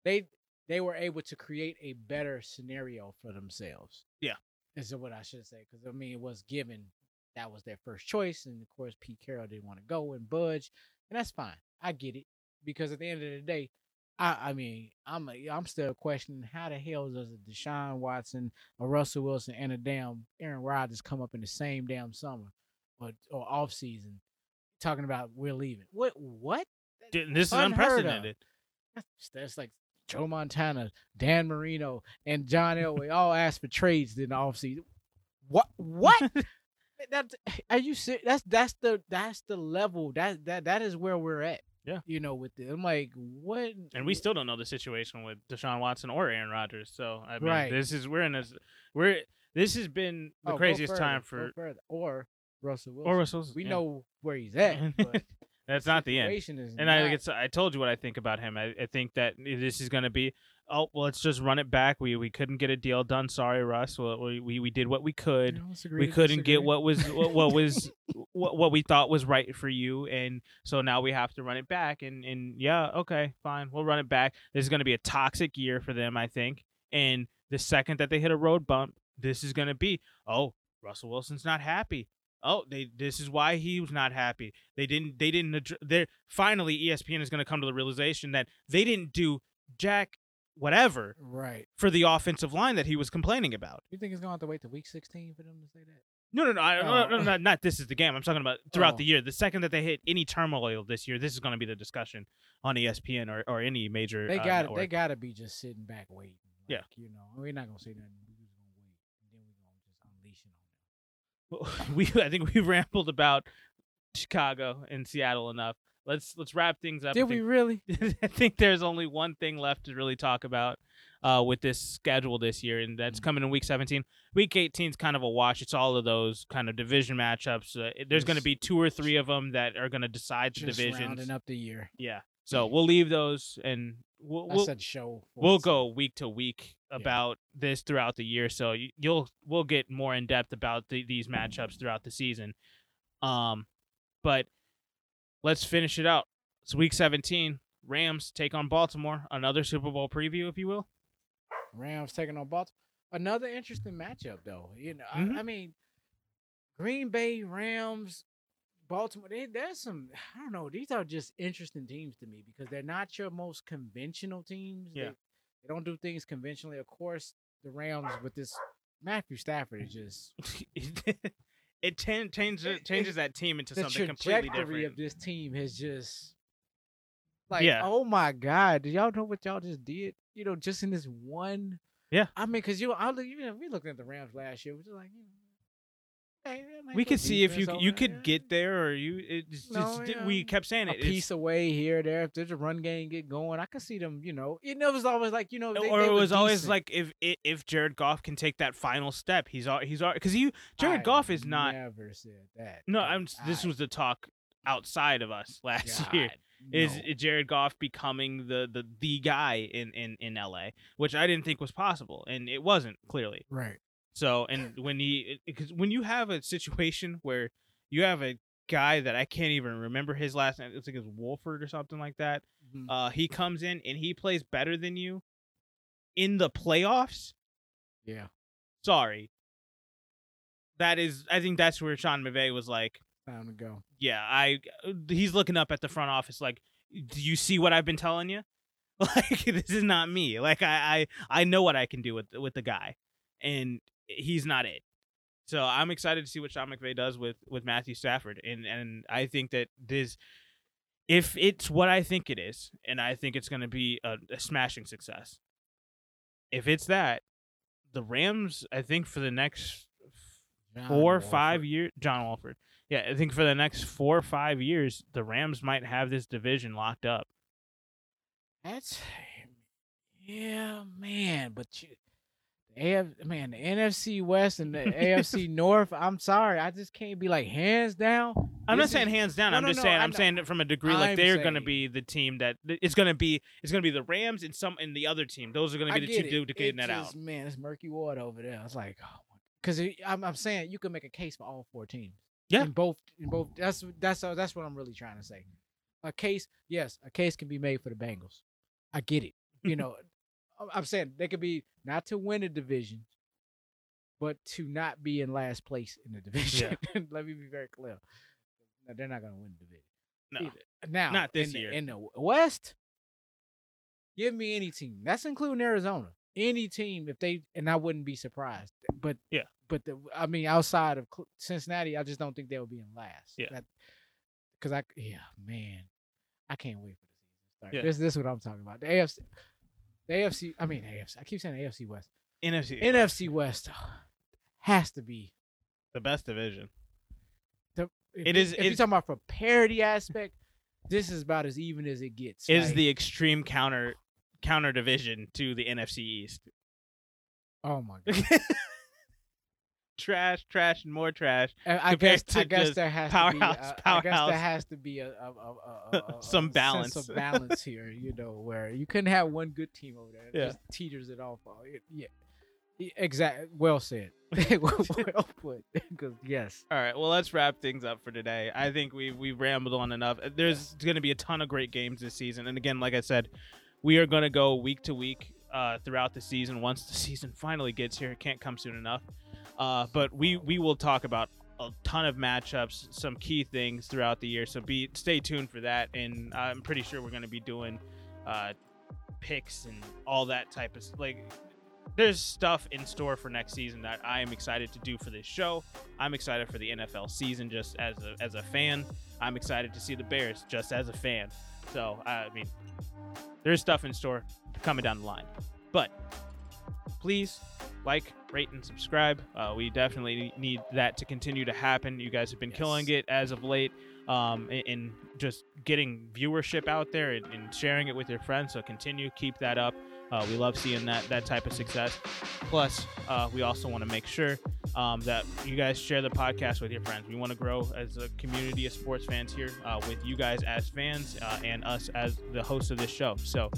Speaker 2: they they were able to create a better scenario for themselves.
Speaker 1: Yeah.
Speaker 2: is what I should say because I mean it was given that was their first choice, and of course Pete Carroll didn't want to go and budge, and that's fine. I get it because at the end of the day, I, I mean, I'm a, I'm still questioning how the hell does a Deshaun Watson, a Russell Wilson, and a damn Aaron Rodgers come up in the same damn summer or or off season, talking about we're leaving. What what?
Speaker 1: This is
Speaker 2: Unheard
Speaker 1: unprecedented.
Speaker 2: That's, that's like Joe Montana, Dan Marino, and John Elway all asked for trades in the offseason. What what? that are you serious? That's that's the that's the level that that that is where we're at.
Speaker 1: Yeah.
Speaker 2: you know, with it. I'm like, what?
Speaker 1: And we still don't know the situation with Deshaun Watson or Aaron Rodgers. So I mean,
Speaker 2: Right.
Speaker 1: this is we're in a we're this has been the
Speaker 2: Oh,
Speaker 1: craziest
Speaker 2: further,
Speaker 1: time for
Speaker 2: or Russell Wilson.
Speaker 1: or Russell's.
Speaker 2: we
Speaker 1: yeah.
Speaker 2: know where he's at, but
Speaker 1: that's not the end.
Speaker 2: is
Speaker 1: And I think
Speaker 2: not-
Speaker 1: it's I told you what I think about him. I, I think that this is going to be oh well, let's just run it back. We we couldn't get a deal done. Sorry, Russ. Well, we we, we did what we could.
Speaker 2: You know, let's agree
Speaker 1: we couldn't get what was what, what was what, what we thought was right for you and so now we have to run it back and and yeah okay fine we'll run it back this is going to be a toxic year for them i think and the second that they hit a road bump this is going to be oh russell wilson's not happy oh they this is why he was not happy they didn't they didn't they're finally espn is going to come to the realization that they didn't do jack whatever
Speaker 2: right.
Speaker 1: for the offensive line that he was complaining about
Speaker 2: You think he's going to have to wait to week 16 for them to say that?
Speaker 1: no, no, no, I, no, no,
Speaker 2: Oh.
Speaker 1: no, not, not this is the game. I'm talking about throughout
Speaker 2: Oh.
Speaker 1: the year. The second that they hit any turmoil this year, this is going to be the discussion on ESPN or, or any major.
Speaker 2: They
Speaker 1: uh,
Speaker 2: got to. They got to be just sitting back waiting.
Speaker 1: Yeah.
Speaker 2: You know, we're not gonna say nothing. We're just gonna wait, and then we're gonna just unleash it on them.
Speaker 1: we I think we rambled about Chicago and Seattle enough. Let's let's wrap things up.
Speaker 2: Did we really?
Speaker 1: I think there's only one thing left to really talk about uh, with this schedule this year, and that's
Speaker 2: Mhm.
Speaker 1: coming in week 17. Week 18 is kind of a wash. It's all of those kind of division matchups. Uh, there's going to be two or three of them that are going to decide the division.
Speaker 2: Rounding up the year.
Speaker 1: Yeah. So we'll leave those and we'll we'll,
Speaker 2: show.
Speaker 1: we'll go week to week about this throughout the year. So you, you'll we'll get more in depth about the, these matchups throughout the season. Um, but let's finish it out. It's week 17. Rams take on Baltimore. Another Super Bowl preview, if you will.
Speaker 2: Rams taking on Baltimore. Another interesting matchup, though. You know,
Speaker 1: Mhm.
Speaker 2: I, I mean, Green Bay Rams, Baltimore. They, there's some. I don't know. These are just interesting teams to me because they're not your most conventional teams.
Speaker 1: Yeah.
Speaker 2: They, they don't do things conventionally. Of course, the Rams with this Matthew Stafford is just
Speaker 1: it ten, changes
Speaker 2: It-
Speaker 1: changes that team into something completely
Speaker 2: trajectory
Speaker 1: different.
Speaker 2: of this team has just like
Speaker 1: Yeah.
Speaker 2: oh my god do y'all know what y'all just did you know just in this one
Speaker 1: Yeah.
Speaker 2: i mean because you i look you know we looked at the rams last year we're just like you know, hey,
Speaker 1: we could see if you
Speaker 2: defense
Speaker 1: you could
Speaker 2: there.
Speaker 1: get there or you it's
Speaker 2: No,
Speaker 1: just
Speaker 2: yeah.
Speaker 1: we kept saying
Speaker 2: a
Speaker 1: it. it's-
Speaker 2: piece away here or there if there's a run game get going i could see them you know it was always like you know they,
Speaker 1: or
Speaker 2: they
Speaker 1: it
Speaker 2: were
Speaker 1: was always like if if- if Jared Goff can take that final step, he's al- he's all because you Jared
Speaker 2: I
Speaker 1: Goff is not.
Speaker 2: never said that
Speaker 1: No, I'm. This was the talk outside of us last year.
Speaker 2: God,
Speaker 1: Is
Speaker 2: no.
Speaker 1: is Jared Goff becoming the the the guy in in in LA, which I didn't think was possible, and it wasn't clearly.
Speaker 2: right
Speaker 1: So, and when he because when you have a situation where you have a guy that I can't even remember his last name, it's like it's Wolford or something like that.
Speaker 2: Mhm.
Speaker 1: Uh, he comes in and he plays better than you in the playoffs.
Speaker 2: yeah
Speaker 1: sorry. That is, I think that's where Sean McVay was like,
Speaker 2: time to go
Speaker 1: yeah, I. He's looking up at the front office like, do you see what I've been telling you? Like this is not me. Like I, I, I know what I can do with with the guy, and he's not it. So I'm excited to see what Sean McVay does with with Matthew Stafford, and and I think that this. If it's what I think it is, and I think it's going to be a, a smashing success, if it's that, the Rams, I think for the next
Speaker 2: John
Speaker 1: four, five years, John Wolford. Yeah, I think for the next four or five years, the Rams might have this division locked up.
Speaker 2: That's yeah, man. But you, AF, man, the NFC West and the AFC North. I'm sorry, I just can't be like hands down.
Speaker 1: I'm not saying
Speaker 2: is-
Speaker 1: hands down.
Speaker 2: no,
Speaker 1: I'm
Speaker 2: no,
Speaker 1: just
Speaker 2: no,
Speaker 1: saying.
Speaker 2: I
Speaker 1: I'm saying it from a degree. Like
Speaker 2: I'm
Speaker 1: they're going to be the team that it's going to be. It's going to be the Rams and some and the other team. Those are going to
Speaker 2: I
Speaker 1: be the two duplicating that out.
Speaker 2: Man, it's murky water over there. It's like, oh, because I'm, I'm saying you can make a case for all four teams.
Speaker 1: Yeah.
Speaker 2: in both, in both. That's that's uh, that's what I'm really trying to say. A case, yes, a case can be made for the Bengals. I get it. You know, I'm- saying they could be not to win a division, but to not be in last place in the division. Let me be very clear. No, they're not going to win the division.
Speaker 1: No.
Speaker 2: either. Now,
Speaker 1: Not this
Speaker 2: in the-
Speaker 1: year.
Speaker 2: in the West, give me any team. That's including Arizona. Any team, if they and I wouldn't be surprised. But
Speaker 1: Yeah.
Speaker 2: but the, I mean, outside of Cincinnati, I just don't think they will be in last.
Speaker 1: Yeah.
Speaker 2: because I yeah man, I can't wait for the season to start.
Speaker 1: Yeah.
Speaker 2: This this is what I'm talking about. The AFC, the AFC. I mean AFC. I keep saying AFC West.
Speaker 1: NFC
Speaker 2: NFC West has to be
Speaker 1: the best division.
Speaker 2: the. If
Speaker 1: It is-
Speaker 2: If you're talking about for parity aspect, this is about as even as it gets.
Speaker 1: Is
Speaker 2: Like,
Speaker 1: the extreme counter counter division to the NFC East.
Speaker 2: oh my god.
Speaker 1: Trash, trash, and more trash.
Speaker 2: Uh, I
Speaker 1: I
Speaker 2: guess uh,
Speaker 1: I
Speaker 2: guess there has
Speaker 1: powerhouse,
Speaker 2: to be a, I guess there has to be a, a, a, a,
Speaker 1: Some balance.
Speaker 2: balance here. You know where you couldn't have one good team over there.
Speaker 1: Yeah.
Speaker 2: just teeters it off. all- Yeah, exactly. Well said. well put. Because yes,
Speaker 1: All right, well, let's wrap things up for today. I think we we rambled on enough. Uh, there's going to be a ton of great games this season, and again, like I said, we are going to go week to week uh, throughout the season. Once the season finally gets here, it can't come soon enough. Uh, but we we will talk about a ton of matchups, some key things throughout the year. So be stay tuned for that, and I'm pretty sure we're going to be doing uh, picks and all that type of like. There's stuff in store for next season that I am excited to do for this show. I'm excited for the NFL season just as a, as a fan. I'm excited to see the Bears just as a fan. So, I mean, there's stuff in store coming down the line. But please like, rate, and subscribe. Uh, we definitely need that to continue to happen. You guys have been
Speaker 2: Yes.
Speaker 1: killing it as of late um, in, in just getting viewership out there and, and sharing it with your friends. So continue, keep that up. Uh, we love seeing that that type of success. Plus, uh, we also want to make sure um, that you guys share the podcast with your friends. We want to grow as a community of sports fans here uh, with you guys as fans uh, and us as the host of this show. So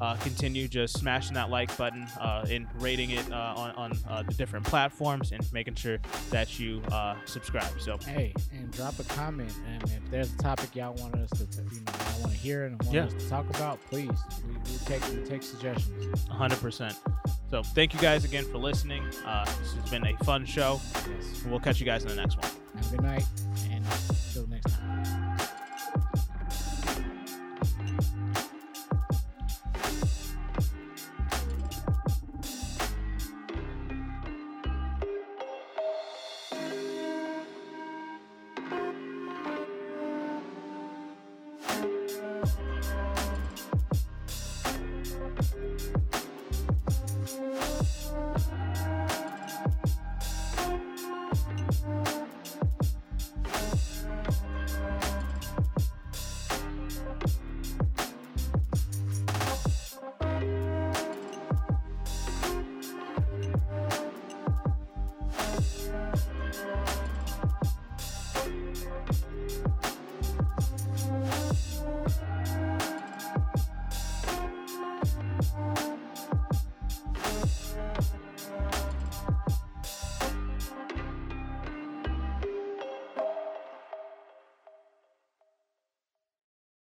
Speaker 1: uh, continue just smashing that like button uh, and rating it uh, on, on uh, the different platforms and making sure that you uh, subscribe. So
Speaker 2: hey, and drop a comment. And if there's a topic y'all want us to, you know, y'all want to hear and want
Speaker 1: Yeah.
Speaker 2: us to talk about, please, we, we take we take suggestions.
Speaker 1: 100%. So thank you guys again for listening. Uh, this has been a fun show.
Speaker 2: Yes.
Speaker 1: We'll catch you guys in the next one.
Speaker 2: Have a good night, and until next time.